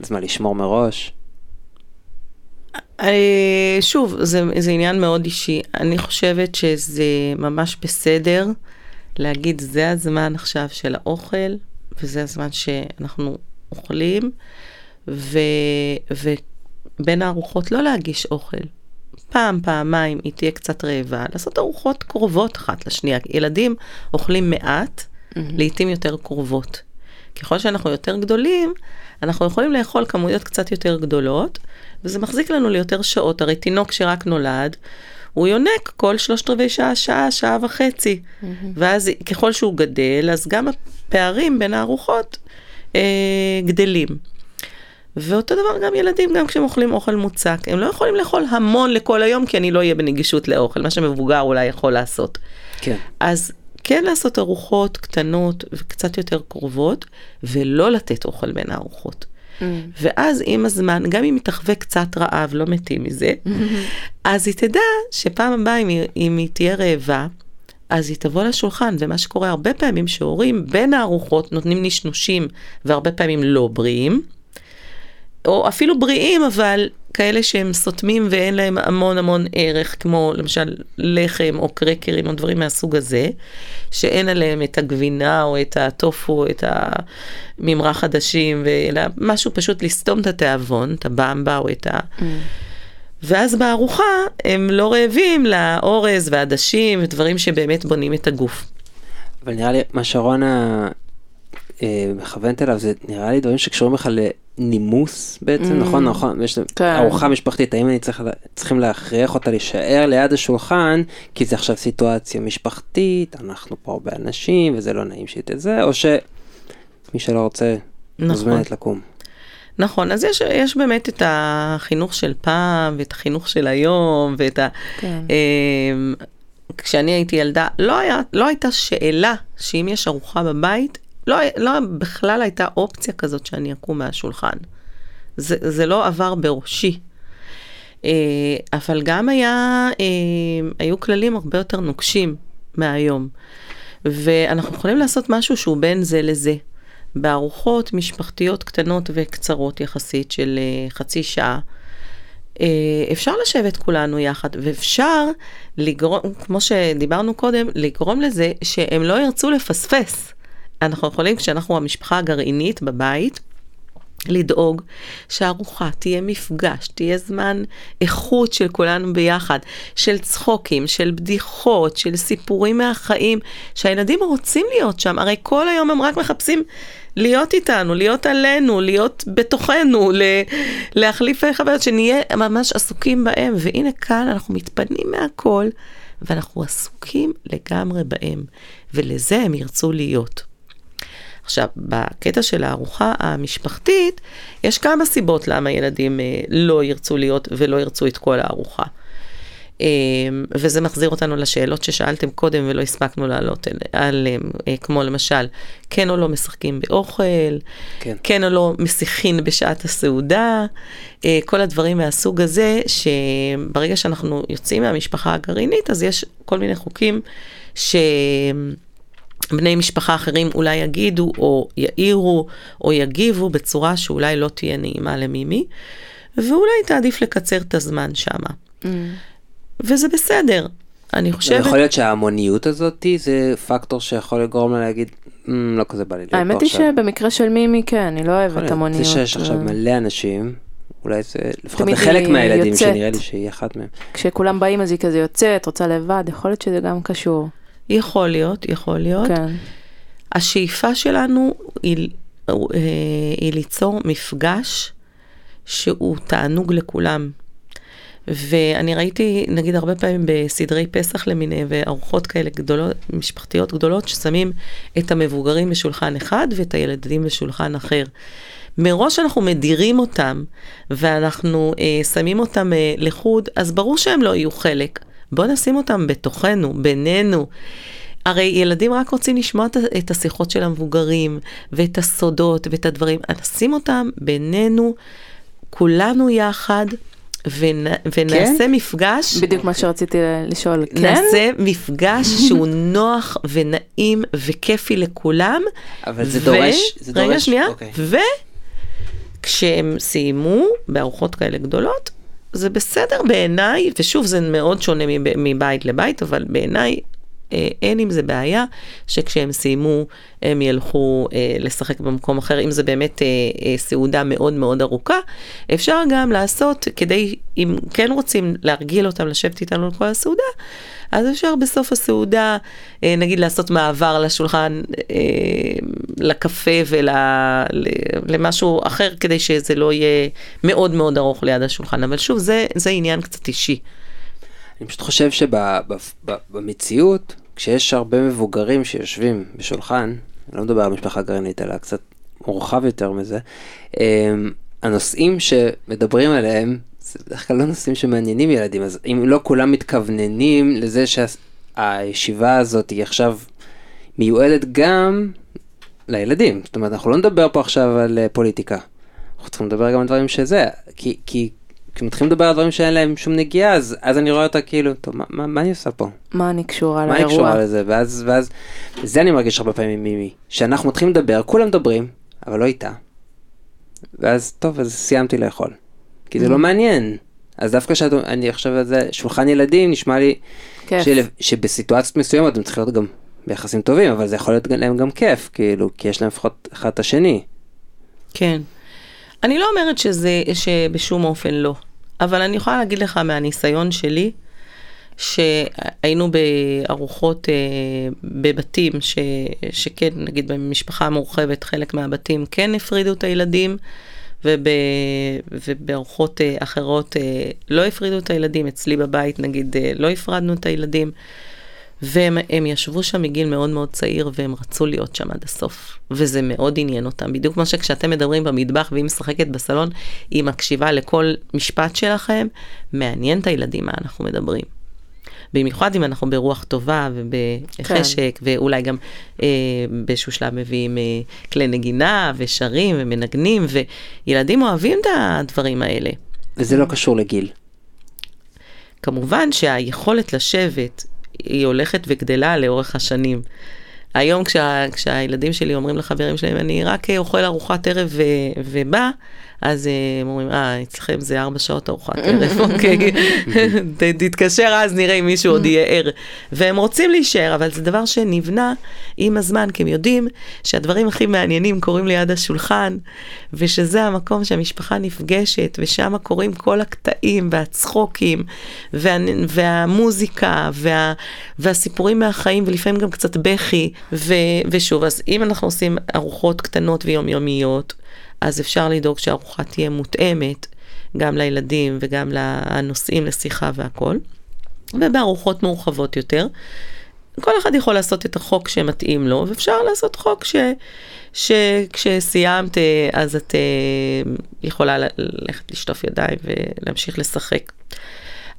אז מה, לשמור מראש? אה, שוב, זה, זה עניין מאוד אישי. אני חושבת שזה ממש בסדר להגיד, זה הזמן עכשיו של האוכל, וזה הזמן שאנחנו אוכלים, ו, ובין הארוחות לא להגיש אוכל. פעם, פעמיים היא תהיה קצת רעבה, לעשות ארוחות קרובות אחת לשנייה. ילדים אוכלים מעט, לעתים יותר קרובות. ככל שאנחנו יותר גדולים, אנחנו יכולים לאכול כמויות קצת יותר גדולות, וזה מחזיק לנו ליותר שעות. הרי תינוק שרק נולד, הוא יונק כל שלושת רבעי שעה, שעה, שעה וחצי. ואז ככל שהוא גדל, אז גם הפערים בין הארוחות אה, גדלים. ואותו דבר גם ילדים, גם כשהם אוכלים אוכל מוצק, הם לא יכולים לאכול המון לכל היום, כי אני לא אהיה בנגישות לאוכל, מה שמבוגר אולי יכול לעשות. כן. אז כן לעשות ארוחות קטנות וקצת יותר קרובות, ולא לתת אוכל בין הארוחות. ואז עם הזמן, גם אם היא תחווה קצת רעב, לא מתים מזה, (laughs) אז היא תדע שפעם הבאה, אם היא, אם היא תהיה רעבה, אז היא תבוא לשולחן, ומה שקורה הרבה פעמים שהורים בין הארוחות נותנים נשנושים, והרבה פעמים לא בריאים, או אפילו בריאים, אבל כאלה שהם סותמים ואין להם המון המון ערך, כמו למשל לחם או קרקרים או דברים מהסוג הזה, שאין עליהם את הגבינה או את הטופו, את הממרח עדשים, אלא משהו פשוט לסתום את התיאבון, את הבמבה או את ה... ואז בארוחה הם לא רעבים לאורז ועדשים ודברים שבאמת בונים את הגוף. אבל נראה לי, מה שרונה אה, מכוונת אליו, זה נראה לי דברים שקשורים לך לנימוס בעצם, נכון, נכון, יש כן. ארוחה משפחתית, האם אני צריך, צריכים להכריח אותה להישאר ליד השולחן, כי זה עכשיו סיטואציה משפחתית, אנחנו פה הרבה אנשים, וזה לא נעים שהיא תזה, או שמי שלא רוצה, נכון. מוזמנת לקום. נכון, אז יש, יש באמת את החינוך של פעם, ואת החינוך של היום, ואת ה... כן. אמ, כשאני הייתי ילדה, לא, היה, לא הייתה שאלה שאם יש ארוחה בבית, לא, לא בכלל הייתה אופציה כזאת שאני אקום מהשולחן. זה, זה לא עבר בראשי. אה, אבל גם היה, אה, היו כללים הרבה יותר נוקשים מהיום. ואנחנו יכולים לעשות משהו שהוא בין זה לזה. בארוחות משפחתיות קטנות וקצרות יחסית של אה, חצי שעה, אפשר לשבת כולנו יחד, ואפשר לגרום, כמו שדיברנו קודם, לגרום לזה שהם לא ירצו לפספס. אנחנו יכולים, כשאנחנו המשפחה הגרעינית בבית, לדאוג שהארוחה תהיה מפגש, תהיה זמן איכות של כולנו ביחד, של צחוקים, של בדיחות, של סיפורים מהחיים, שהילדים רוצים להיות שם, הרי כל היום הם רק מחפשים להיות איתנו, להיות עלינו, להיות בתוכנו, ל- להחליף חוויות, שנהיה ממש עסוקים בהם, והנה כאן אנחנו מתפנים מהכל, ואנחנו עסוקים לגמרי בהם, ולזה הם ירצו להיות. עכשיו, בקטע של הארוחה המשפחתית, יש כמה סיבות למה ילדים אה, לא ירצו להיות ולא ירצו את כל הארוחה. אה, וזה מחזיר אותנו לשאלות ששאלתם קודם ולא הספקנו לעלות על- עליהן, אה, כמו למשל, כן או לא משחקים באוכל, כן. כן או לא משיחין בשעת הסעודה, אה, כל הדברים מהסוג הזה, שברגע שאנחנו יוצאים מהמשפחה הגרעינית, אז יש כל מיני חוקים ש... בני משפחה אחרים אולי יגידו או יעירו או יגיבו בצורה שאולי לא תהיה נעימה למימי, ואולי תעדיף לקצר את הזמן שמה. Mm. וזה בסדר. אני חושבת... יכול להיות שההמוניות הזאת זה פקטור שיכול לגרום לה להגיד, "אמ, לא כזה בא לי להיות פה האמת היא עכשיו." שבמקרה של מימי כן, אני לא אוהבת. המוניות. זה שיש עכשיו אה, מלא אנשים, אולי זה לפחות לחלק היא מהילדים יוצאת. שנראה לי שהיא אחת מהם. כשכולם באים אז היא כזה יוצאת, רוצה לבד, יכול להיות שזה גם קשור. יכול להיות, יכול להיות. כן. השאיפה שלנו היא, אה, היא ליצור מפגש שהוא תענוג לכולם. ואני ראיתי, נגיד, הרבה פעמים בסדרי פסח למיניהם, וארוחות כאלה גדולות, משפחתיות גדולות, ששמים את המבוגרים בשולחן אחד ואת הילדים בשולחן אחר. מראש אנחנו מדירים אותם, ואנחנו אה, שמים אותם אה, לחוד, אז ברור שהם לא יהיו חלק. בואו נשים אותם בתוכנו, בינינו. הרי ילדים רק רוצים לשמוע את השיחות של המבוגרים, ואת הסודות, ואת הדברים. נשים אותם בינינו, כולנו יחד, ונ, ונעשה כן? מפגש. בדיוק מה שרציתי לשאול, כן? נעשה מפגש (laughs) שהוא נוח ונעים וכיפי לכולם. אבל זה ו- דורש, זה רגע, דורש, שנייה. אוקיי. וכשהם סיימו בארוחות כאלה גדולות, זה בסדר בעיניי, ושוב, זה מאוד שונה מב- מבית לבית, אבל בעיניי אה, אין עם זה בעיה, שכשהם סיימו, הם ילכו אה, לשחק במקום אחר, אם זה באמת אה, אה, סעודה מאוד מאוד ארוכה. אפשר גם לעשות, כדי, אם כן רוצים להרגיל אותם לשבת איתנו לכל הסעודה, אז אפשר בסוף הסעודה, אה, נגיד לעשות מעבר לשולחן, אה, לקפה ולמשהו אחר, כדי שזה לא יהיה מאוד מאוד ארוך ליד השולחן. אבל שוב, זה, זה עניין קצת אישי. אני פשוט חושב שבמציאות, כשיש הרבה מבוגרים שיושבים בשולחן, אני לא מדבר על משפחה גרעינית, אלא קצת מורחב יותר מזה, אמ, הנושאים שמדברים עליהם, זה בדרך כלל לא נושאים שמעניינים ילדים, אז אם לא כולם מתכווננים לזה שהישיבה הזאת היא עכשיו מיועדת גם לילדים, זאת אומרת, אנחנו לא נדבר פה עכשיו על אה, פוליטיקה, אנחנו צריכים לדבר גם על דברים שזה, כי, כי כשמתחילים לדבר על דברים שאין להם שום נגיעה, אז, אז אני רואה אותה כאילו, טוב, מה, מה, מה אני עושה פה? מה אני קשורה מה היא לאירוע? קשורה לזה? ואז, ואז, זה אני מרגיש הרבה פעמים מימי, שאנחנו מתחילים לדבר, כולם מדברים, אבל לא איתה. ואז, טוב, אז סיימתי לאכול. כי זה לא מעניין. אז דווקא שאני חושב על זה, שולחן ילדים נשמע לי. של, שבסיטואציות מסוימות הם צריכים להיות גם ביחסים טובים, אבל זה יכול להיות להם גם כיף, כאילו, כי יש להם לפחות אחד את השני. כן. אני לא אומרת שזה, שבשום אופן לא, אבל אני יכולה להגיד לך מהניסיון שלי, שהיינו בארוחות אה, בבתים, ש, שכן, נגיד במשפחה מורחבת, חלק מהבתים כן הפרידו את הילדים, ובארוחות אה, אחרות אה, לא הפרידו את הילדים, אצלי בבית נגיד אה, לא הפרדנו את הילדים. והם הם ישבו שם מגיל מאוד מאוד צעיר והם רצו להיות שם עד הסוף. וזה מאוד עניין אותם. בדיוק כמו שכשאתם מדברים במטבח והיא משחקת בסלון, היא מקשיבה לכל משפט שלכם, מעניין את הילדים מה אנחנו מדברים. במיוחד אם אנחנו ברוח טובה ובחשק, כן. ואולי גם אה, באיזשהו שלב מביאים אה, כלי נגינה ושרים ומנגנים, וילדים אוהבים את הדברים האלה. וזה לא קשור לגיל. כמובן שהיכולת לשבת היא הולכת וגדלה לאורך השנים. היום כשה, כשהילדים שלי אומרים לחברים שלהם, אני רק אוכל ארוחת ערב ו, ובא, אז אה, הם אומרים, אה, אצלכם זה ארבע שעות ארוחת ערב, (laughs) אוקיי, (laughs) תתקשר אז, נראה אם מישהו עוד יהיה ער. והם רוצים להישאר, אבל זה דבר שנבנה עם הזמן, כי הם יודעים שהדברים הכי מעניינים קורים ליד השולחן, ושזה המקום שהמשפחה נפגשת, ושם קורים כל הקטעים והצחוקים, וה, והמוזיקה, וה, והסיפורים מהחיים, ולפעמים גם קצת בכי. ו, ושוב, אז אם אנחנו עושים ארוחות קטנות ויומיומיות, אז אפשר לדאוג שהארוחה תהיה מותאמת גם לילדים וגם לנושאים לשיחה והכל. ובארוחות מורחבות יותר, כל אחד יכול לעשות את החוק שמתאים לו, ואפשר לעשות חוק ש... שכשסיימת אה, אז את אה, יכולה ללכת לשטוף ידיים ולהמשיך לשחק.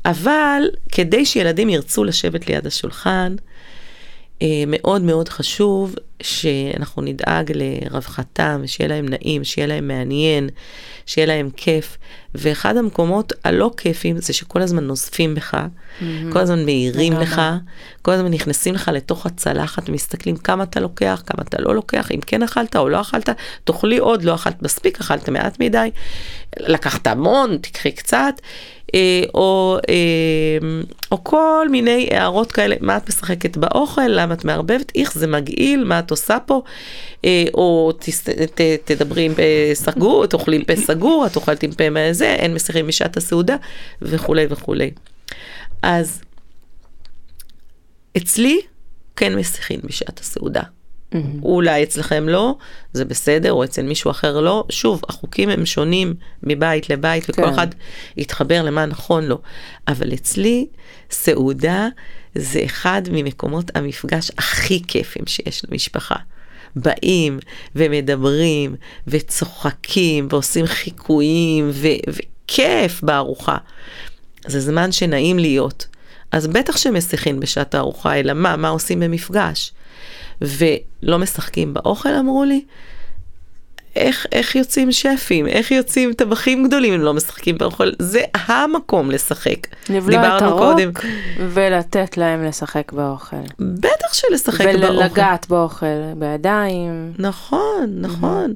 אבל כדי שילדים ירצו לשבת ליד השולחן, מאוד מאוד חשוב שאנחנו נדאג לרווחתם, שיהיה להם נעים, שיהיה להם מעניין, שיהיה להם כיף. ואחד המקומות הלא כיפים זה שכל הזמן נוזפים בך, כל הזמן מעירים. לך, כל הזמן נכנסים לך לתוך הצלחת, מסתכלים כמה אתה לוקח, כמה אתה לא לוקח, אם כן אכלת או לא אכלת, תאכלי עוד, לא אכלת מספיק, אכלת מעט מדי, לקחת המון, תקחי קצת. אה, או, אה, או כל מיני הערות כאלה, מה את משחקת באוכל, למה את מערבבת, איך זה מגעיל, מה את עושה פה, אה, או תס, ת, תדברי עם פה סגור, תאכלי עם פה סגור, את אוכלת עם פה מהזה, אין מסיכים משעת הסעודה, וכולי וכולי. אז אצלי כן מסיכים בשעת הסעודה. אולי אצלכם לא, זה בסדר, או אצל מישהו אחר לא. שוב, החוקים הם שונים מבית לבית, וכל כן. אחד יתחבר למה נכון לו. אבל אצלי, סעודה זה אחד ממקומות המפגש הכי כיפים שיש למשפחה. באים ומדברים וצוחקים ועושים חיקויים ו- וכיף בארוחה. זה זמן שנעים להיות. אז בטח שמסיחין בשעת הארוחה, אלא מה, מה עושים במפגש? ולא משחקים באוכל, אמרו לי. איך, איך יוצאים שפים? איך יוצאים טבחים גדולים אם לא משחקים באוכל? זה המקום לשחק. לבלוע את הרוק ולתת להם לשחק באוכל. בטח שלשחק באוכל. ולגעת באוכל בידיים. נכון, נכון.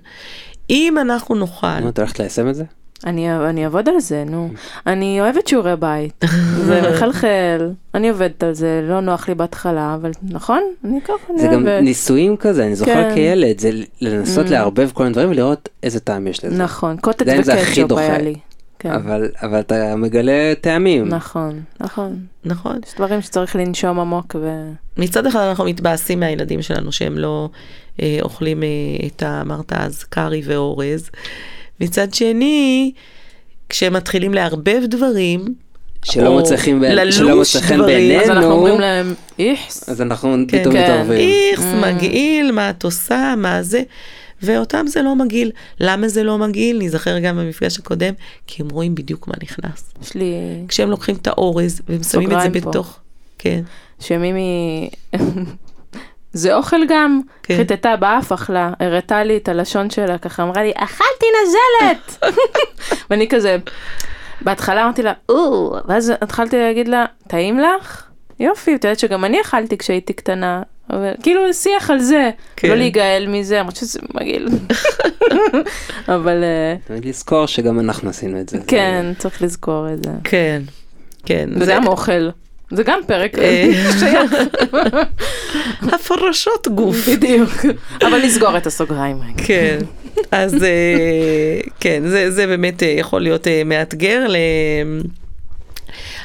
אם אנחנו נוכל... נו, את הולכת ליישם את זה? אני, אני אעבוד על זה, נו. אני אוהבת שיעורי בית, (laughs) זה מחלחל, אני עובדת על זה, לא נוח לי בהתחלה, אבל נכון? אני ככה, אני זה גם אוהבת. ניסויים כזה, אני זוכר כן. כילד, זה לנסות לערבב כל מיני דברים ולראות איזה טעם יש לזה. נכון, קוטג' וקטשופ. היה לי. כן. אבל אבל אתה מגלה טעמים. נכון, נכון. נכון. יש דברים שצריך לנשום עמוק ו... מצד אחד אנחנו מתבאסים מהילדים שלנו שהם לא אה, אוכלים אה, את. אמרת אז קארי ואורז. מצד שני, כשהם מתחילים לערבב דברים, שלא ללוש שלא חן. בעינינו. אז אנחנו אומרים להם, איכס. אז אנחנו כן, פתאום כן. מתערבים. איכס, מגעיל, מה את עושה, מה זה. ואותם זה לא מגעיל. למה זה לא מגעיל? נזכר גם במפגש הקודם, כי הם רואים בדיוק מה נכנס. יש לי כשהם לוקחים את האורז והם שמים את זה פה. בתוך... כן. שמימי... זה אוכל גם, כן. חיטטה באף אכלה, הראתה לי את הלשון שלה, ככה אמרה לי, אכלתי נזלת! (laughs) ואני כזה, בהתחלה אמרתי לה, או, ואז התחלתי להגיד לה, טעים לך? יופי, את יודעת שגם אני אכלתי כשהייתי קטנה, אבל כאילו שיח על זה, כן. לא להיגאל מזה, אמרת שזה מגעיל. (laughs) אבל אה, תמיד לזכור שגם אנחנו עשינו את זה. זה- כן, צריך לזכור את זה. כן. כן. וזה גם אוכל, זה גם פרק אה. שייך. הפרשות גוף. בדיוק. אבל לסגור את הסוגריים. כן, אז אה, כן, זה, זה באמת אה, יכול להיות אה, מאתגר. ל...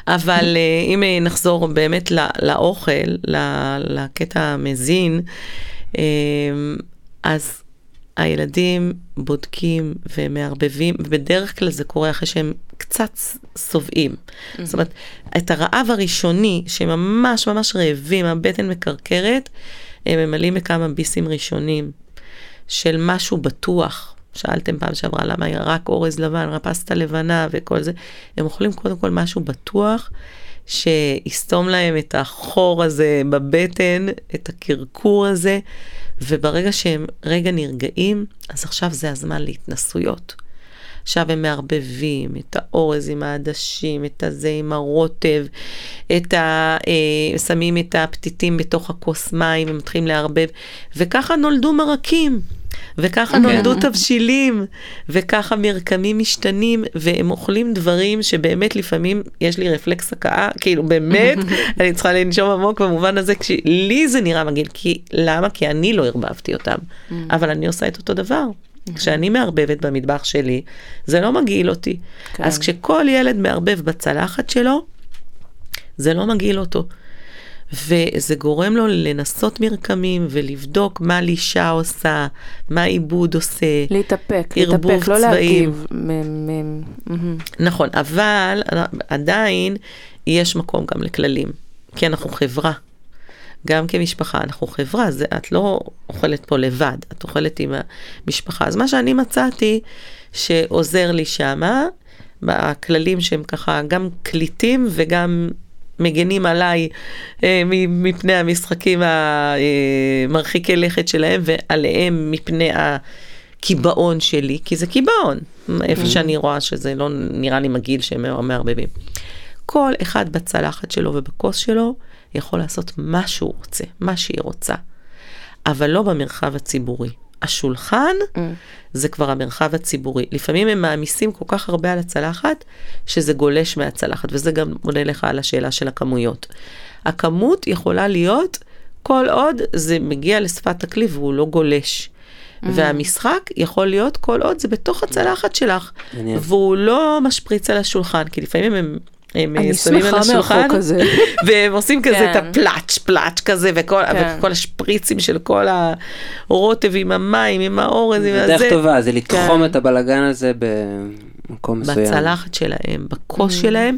אבל אה, אם אה, נחזור באמת לא- לאוכל, לקטע המזין, אה, אז הילדים בודקים ומערבבים, ובדרך כלל זה קורה אחרי שהם קצת שובעים. זאת אומרת, את הרעב הראשוני, שהם ממש ממש רעבים, הבטן מקרקרת, הם ממלאים בכמה ביסים ראשונים של משהו בטוח. שאלתם פעם שעברה למה רק אורז לבן, רק פסטה לבנה וכל זה. הם אוכלים קודם כל משהו בטוח, שיסתום להם את החור הזה בבטן, את הקרקור הזה, וברגע שהם רגע נרגעים, אז עכשיו זה הזמן להתנסויות. עכשיו הם מערבבים את האורז עם העדשים, את הזה עם הרוטב, את ה... אה, שמים את הפתיתים בתוך הכוס מים ומתחילים לערבב, וככה נולדו מרקים. וככה נולדו תבשילים, וככה מרקמים משתנים, והם אוכלים דברים שבאמת לפעמים יש לי רפלקס הקאה, כאילו באמת, (laughs) אני צריכה לנשום עמוק במובן הזה, כשלי זה נראה מגעיל, כי למה? כי אני לא ערבבתי אותם, אבל אני עושה את אותו דבר. כשאני מערבבת במטבח שלי, זה לא מגעיל אותי. כן. אז כשכל ילד מערבב בצלחת שלו, זה לא מגעיל אותו. וזה גורם לו לנסות מרקמים ולבדוק מה לישה עושה, מה עיבוד עושה. להתאפק, להתאפק, לא. להגיב. נכון, אבל עדיין יש מקום גם לכללים, כי אנחנו חברה. גם כמשפחה, אנחנו חברה, זה, את לא אוכלת פה לבד, את אוכלת עם המשפחה. אז מה שאני מצאתי שעוזר לי שמה, בכללים שהם ככה גם קליטים וגם מגנים עליי אה, מפני המשחקים המרחיקי לכת שלהם ועליהם מפני הקיבעון שלי, כי זה קיבעון, איפה שאני רואה שזה לא נראה לי מגעיל שהם מערבבים. כל אחד בצלחת שלו ובכוס שלו יכול לעשות מה שהוא רוצה, מה שהיא רוצה, אבל לא במרחב הציבורי. השולחן זה כבר המרחב הציבורי. לפעמים הם מעמיסים כל כך הרבה על הצלחת, שזה גולש מהצלחת, וזה גם עונה לך על השאלה של הכמויות. הכמות יכולה להיות כל עוד זה מגיע לשפת הכלי והוא לא גולש. והמשחק יכול להיות כל עוד זה בתוך הצלחת שלך. והוא לא משפריץ על השולחן, כי לפעמים הם... הם אני שמים על השולחן. (laughs) והם עושים כזה את כן. הפלאץ' פלאץ' כזה, וכל, כן. וכל השפריצים של כל הרוטב עם המים, עם האורז, עם זה הזה. דרך טובה, זה לתחום כן. את הבלגן הזה במקום מסוים. בצלחת שלהם, בכוס שלהם,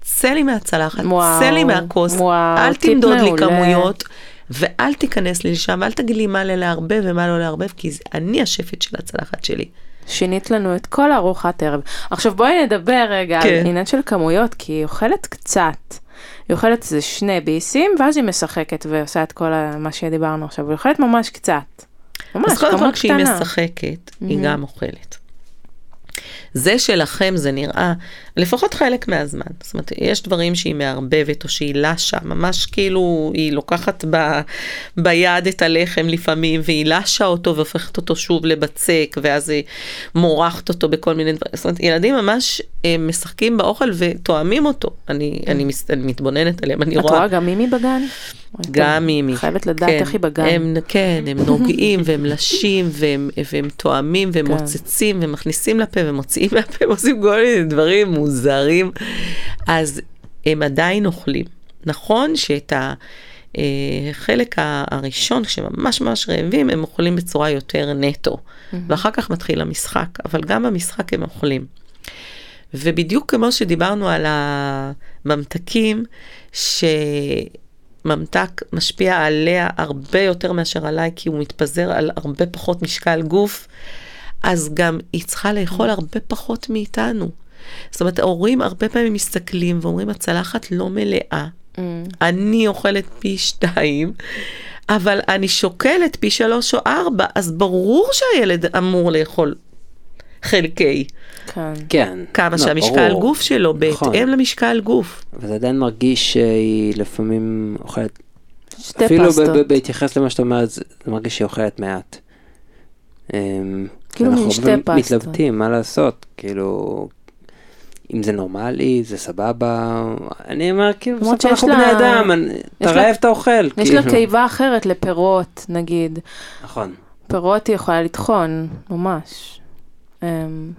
צא לי מהצלחת, Mm. וואו, צא לי מהכוס, וואו, אל תמדוד לי. כמויות, ואל תיכנס לי לשם, ואל תגיד לי מה לערבב ומה לא לערבב, כי זה- אני השפט של הצלחת שלי. שינית לנו את כל ארוחת ערב. עכשיו בואי נדבר רגע כן. על עניין של כמויות, כי היא אוכלת קצת. היא אוכלת איזה שני ביסים, ואז היא משחקת ועושה את כל מה שדיברנו עכשיו, היא אוכלת ממש קצת. ממש, אז קודם כל כמות כשהיא קטנה. משחקת, היא גם אוכלת. זה שלכם זה נראה, לפחות חלק מהזמן. זאת אומרת, יש דברים שהיא מערבבת או שהיא לשה, ממש כאילו היא לוקחת ב, ביד את הלחם לפעמים, והיא לשה אותו והופכת אותו שוב לבצק, ואז היא מורחת אותו בכל מיני דברים. זאת אומרת, ילדים ממש אה, משחקים באוכל ותואמים אותו. אני, אני, מס- אני מתבוננת עליהם, אני את רואה... רואה גם מימי בגן? גם מימי. חייבת לדעת איך היא בגן. הם, כן, הם (laughs) נוגעים והם לשים והם, והם תואמים והם כן. מוצצים ומכניסים לפה ומוציאים מהפה (laughs) ועושים כל מיני דברים מוזרים. אז הם עדיין אוכלים. נכון שאת החלק הראשון, כשממש ממש רעבים, הם אוכלים בצורה יותר נטו. ואחר כך מתחיל המשחק, אבל גם במשחק הם אוכלים. ובדיוק כמו שדיברנו על הממתקים, שממתק משפיע עליה הרבה יותר מאשר עליי, כי הוא מתפזר על הרבה פחות משקל גוף, אז גם היא צריכה לאכול הרבה פחות מאיתנו. זאת אומרת, ההורים הרבה פעמים מסתכלים ואומרים, הצלחת לא מלאה. אני אוכלת פי שתיים, אבל אני שוקלת פי שלוש או ארבע, אז ברור שהילד אמור לאכול חלקי. כן. כן. כמה לא, שהמשקל ברור. גוף שלו, נכון. בהתאם למשקל גוף. וזה עדיין מרגיש שהיא לפעמים אוכלת, שתי אפילו פסטות. ב- בהתייחס למה שאתה אומר, זה זה מרגיש שהיא אוכלת מעט. כאילו אנחנו מין שתי פסטות. מתלבטים, מה לעשות, כאילו, אם זה נורמלי, זה סבבה, אני אומר, כאילו, בסוף אנחנו שיש בני לה- אדם, אני- אתה לה- רעב, אתה אוכל. יש לה כאילו. קיבה אחרת לפירות, נגיד. נכון. פירות היא יכולה לטחון, ממש. אמ,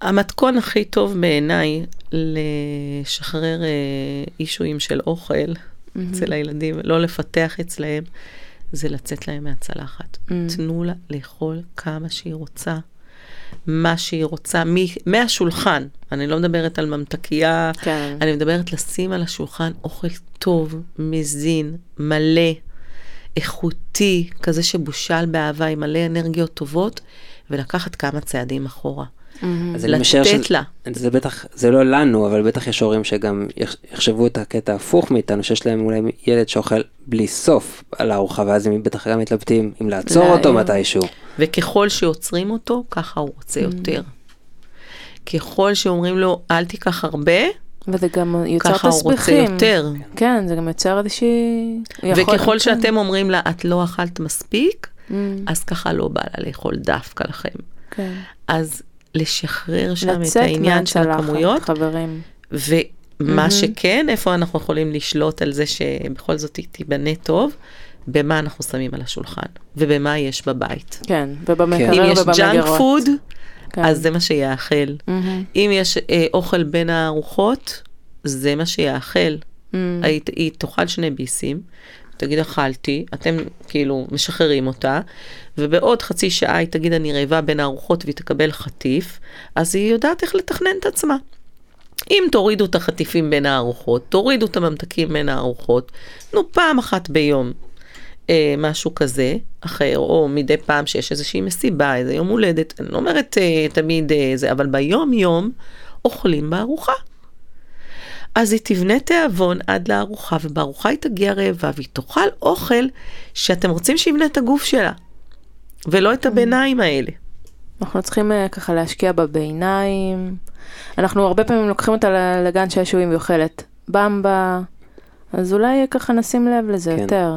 המתכון הכי טוב בעיניי לשחרר אה, אישויים של אוכל אצל הילדים, לא לפתח אצלהם, זה לצאת להם מהצלחת. תנו לה לאכול כמה שהיא רוצה, מה שהיא רוצה, מ- מהשולחן. אני לא מדברת על ממתקייה, כן. אני מדברת לשים על השולחן אוכל טוב, מזין, מלא, איכותי, כזה שבושל באהבה, עם מלא אנרגיות טובות, ולקחת כמה צעדים אחורה. אז משער לתת שזה- לה. זה בטח, זה לא לנו, אבל בטח יש הורים שגם יח- יחשבו את הקטע ההפוך מאיתנו, שיש להם אולי ילד שאוכל בלי סוף על הארוחה, ואז הם בטח גם מתלבטים אם לעצור אותו. מתישהו. וככל שעוצרים אותו, ככה הוא רוצה יותר. ככל שאומרים לו, אל תיקח הרבה, וזה גם יוצר ככה הוא רוצה תסביכים. יותר. כן, זה גם יוצר איזושהי... וככל כן. שאתם אומרים לה, את לא אכלת מספיק, Mm, אז ככה לא בא לה לאכול דווקא לכם. כן. אז לשחרר שם את לצאת העניין של הכמויות, חברים. ומה שכן, איפה אנחנו יכולים לשלוט על זה שבכל זאת היא תיבנה טוב, במה אנחנו שמים על השולחן, ובמה יש בבית. כן, אם ובמקרר יש junk. food, כן. אז זה מה שיאכל. מהמם. אם יש אה, אוכל בין הארוחות, זה מה שיאכל. Mm. היא, היא תאכל שני ביסים, תגיד אכלתי, אתם כאילו משחררים אותה, ובעוד חצי שעה היא תגיד אני רעבה בין הארוחות והיא תקבל חטיף, אז היא יודעת איך לתכנן את עצמה. אם תורידו את החטיפים בין הארוחות, תורידו את הממתקים בין הארוחות, נו פעם אחת ביום אה, משהו כזה, אחר, או מדי פעם שיש איזושהי מסיבה, איזה יום הולדת, אני לא אומרת אה, תמיד אה, זה, אבל ביום יום אוכלים בארוחה. אז היא תבנה תיאבון עד לארוחה, ובארוחה היא תגיע רעבה, והיא תאכל אוכל שאתם רוצים שיבנה את הגוף שלה, ולא את הביניים האלה. אנחנו צריכים אה, ככה להשקיע בביניים. אנחנו הרבה פעמים לוקחים אותה לגן שעשועים והיא אוכלת במבה, אז אולי ככה נשים לב לזה כן. יותר.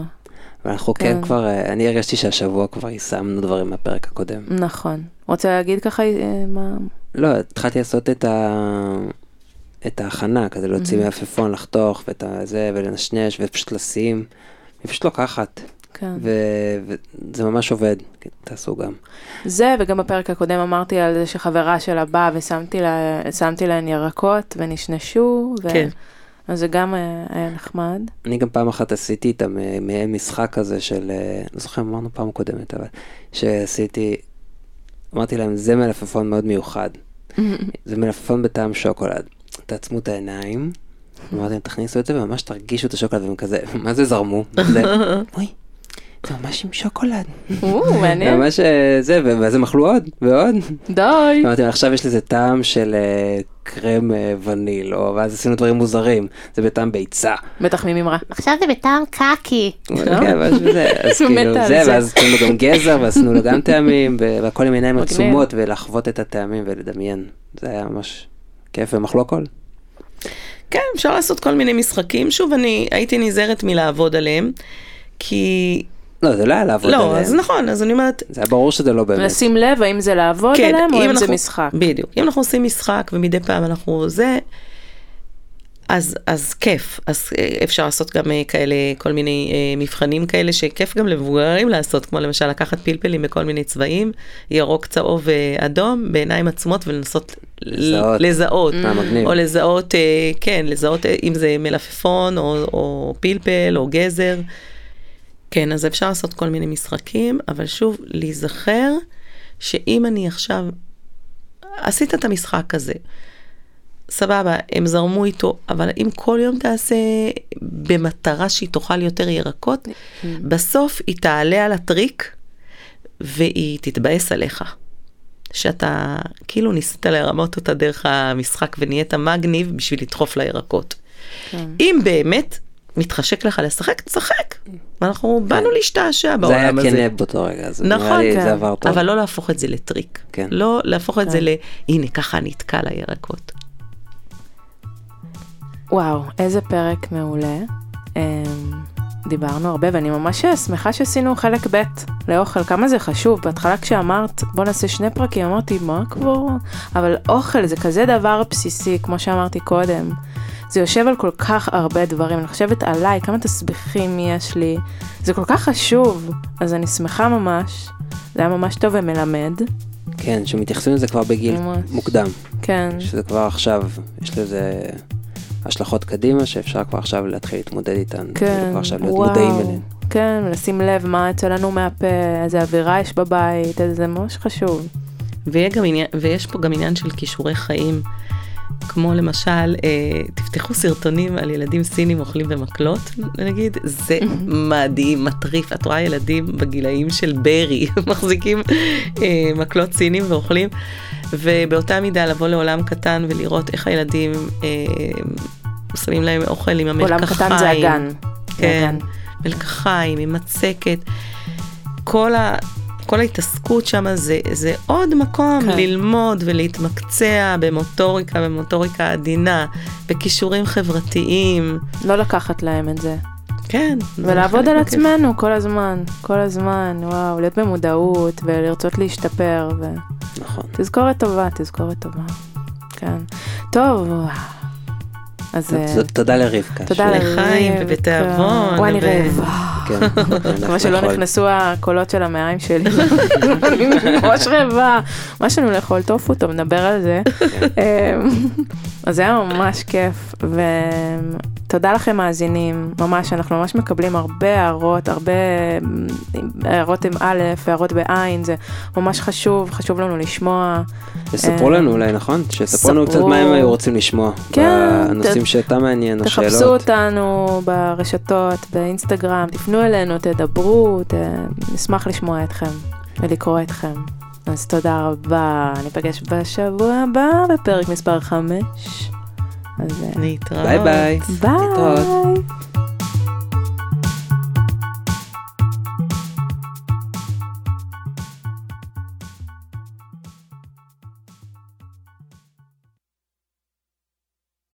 ואנחנו כן כן. כבר, אה, אני הרגשתי שהשבוע כבר יישמנו דברים מהפרק הקודם. נכון. רוצה להגיד ככה אה, מה... לא, התחלתי לעשות את ה... את ההכנה, כזה להוציא מהעפיפון, לחתוך ואת הזה, ולנשנש, ופשוט לשים. היא פשוט לוקחת, כן. וזה ממש עובד, כן, תעשו גם. זה, וגם בפרק הקודם אמרתי על זה שחברה שלה באה ושמתי לה, להן ירקות ונשנשו, ו... כן. אז זה גם אה, היה נחמד. אני גם פעם אחת עשיתי איתם אה, מעין משחק כזה של, אה, לא זוכר אם אמרנו פעם קודמת, אבל שעשיתי, אמרתי להם, זה מלפפון מאוד מיוחד. (laughs) זה מלפפון בטעם שוקולד. תעצמו את העיניים, אמרתי להם, תכניסו את זה וממש תרגישו את השוקולד, והם כזה, מה זה זרמו? (laughs) זה, אוי, זה ממש עם שוקולד. או, מעניין. ממש אה, זה, ואז הם אכלו עוד ועוד. די. אמרתי להם, עכשיו יש לזה טעם של אה, קרם אה, וניל, או ואז עשינו דברים מוזרים, זה בטעם ביצה. בטח ממימרה. עכשיו זה בטעם קקי. כן, משהו זה, אז (laughs) כאילו זה. ואז עשינו לו גם גזר, ועשינו לו גם טעמים, והכל עם עיניים. עצומות, ולחוות את הטעמים ולדמיין. זה היה ממש כיף, הכל. כן, אפשר לעשות כל מיני משחקים. שוב, אני הייתי נזהרת מלעבוד עליהם, כי... לא, זה לא היה לעבוד לא, עליהם. אז נכון, אז אני אומרת, זה היה ברור שזה לא באמת. לשים לב האם זה לעבוד כן, עליהם או אם זה אנחנו- משחק. בדיוק. אם אנחנו עושים משחק ומדי פעם אנחנו זה, אז, אז כיף. אז אה, אפשר לעשות גם אה, כאלה, כל מיני אה, מבחנים כאלה שכיף גם למבוגרים לעשות, כמו למשל לקחת פלפלים בכל מיני צבעים, ירוק, צהוב ואדום, בעיניים עצומות ולנסות לזהות. לזהות. אה. או לזהות, אה, כן, לזהות אה, אם זה מלפפון או, או פלפל או גזר. כן, אז אפשר לעשות כל מיני משחקים, אבל שוב, להיזכר שאם אני עכשיו, עשית את המשחק הזה, סבבה, הם זרמו איתו, אבל אם כל יום תעשה במטרה שהיא תאכל יותר ירקות, בסוף היא תעלה על הטריק והיא תתבאס עליך. שאתה כאילו ניסית לרמות אותה דרך המשחק ונהיית מגניב בשביל לדחוף לירקות. כן. אם באמת מתחשק לך לשחק, תשחק. ואנחנו באנו להשתעשע כן. זה היה בעולם הזה. כן באותו רגע, אז נראה נכון, לי כן. זה עבר טוב. אבל לא להפוך את זה לטריק. כן. לא להפוך את זה כן. ל... הנה, ככה נתקע לירקות. וואו, איזה פרק מעולה. דיברנו הרבה ואני ממש שמחה שעשינו חלק ב' לאוכל, כמה זה חשוב. בהתחלה כשאמרת בוא נעשה שני פרקים, אמרתי מה כבר? אבל אוכל זה כזה דבר בסיסי, כמו שאמרתי קודם. זה יושב על כל כך הרבה דברים, אני חושבת עליי, כמה תסביכים יש לי. זה כל כך חשוב, אז אני שמחה ממש. זה היה ממש טוב ומלמד. כן, שמתייחסים לזה כבר בגיל ממש. מוקדם. כן, שזה כבר עכשיו, יש לזה השלכות קדימה, שאפשר כבר עכשיו להתחיל להתמודד איתן. כאילו כן, כבר עכשיו להיות וואו. מודעים אליהן. כן, ולשים לב מה יוצא לנו מהפה, איזה אווירה יש בבית, איזה- זה ממש חשוב. עניין, ויש פה גם עניין של כישורי חיים, כמו למשל, אה, תפתחו סרטונים על ילדים סינים אוכלים במקלות, נגיד, זה (laughs) מדהים, מטריף. את רואה ילדים בגילאים של ברי, (laughs) מחזיקים אה, מקלות סינים ואוכלים, ובאותה מידה לבוא לעולם קטן ולראות איך הילדים אה, שמים להם אוכל עם המלקחיים. עולם קטן זה הגן. כן. מלקחיים, עם מצקת. כל, ה, כל ההתעסקות שם זה, זה עוד מקום. כן. ללמוד ולהתמקצע במוטוריקה, במוטוריקה עדינה, בכישורים חברתיים. לא לקחת להם את זה. כן. ולעבוד על. עצמנו כל הזמן, כל הזמן, וואו, להיות במודעות ולרצות להשתפר, נכון. ותזכורת טובה, תזכורת טובה. כן. טוב, וואו. אז אה, תודה לרבקה. תודה ש- לחיים לרבקה. ובתיאבון, וואי, אני ו- רעבה. כן, (laughs) מקווה שלא נכנסו הקולות של המעיים שלי. אני ממש רעבה. מה יש לנו לאכול? טופו, טוב, נדבר על זה. אמ, אז זה היה ממש כיף, ותודה לכם מאזינים, ממש, אנחנו ממש מקבלים הרבה הערות, הרבה הערות עם א', הערות בעין, זה ממש חשוב, חשוב לנו לשמוע. תספרו אה, לנו אולי, נכון? שתספרו לנו קצת. מה הם היו רוצים לשמוע. כן, בנושאים ת- שאתה מעניין, תחפשו השאלות. אותנו ברשתות, באינסטגרם, תפנו אלינו, תדברו. נשמח לשמוע אתכם ולקרוא אתכם. אז תודה רבה, ניפגש בשבוע הבא בפרק מספר 5. אז אה, להתראות. ביי ביי. ביי. להתראות.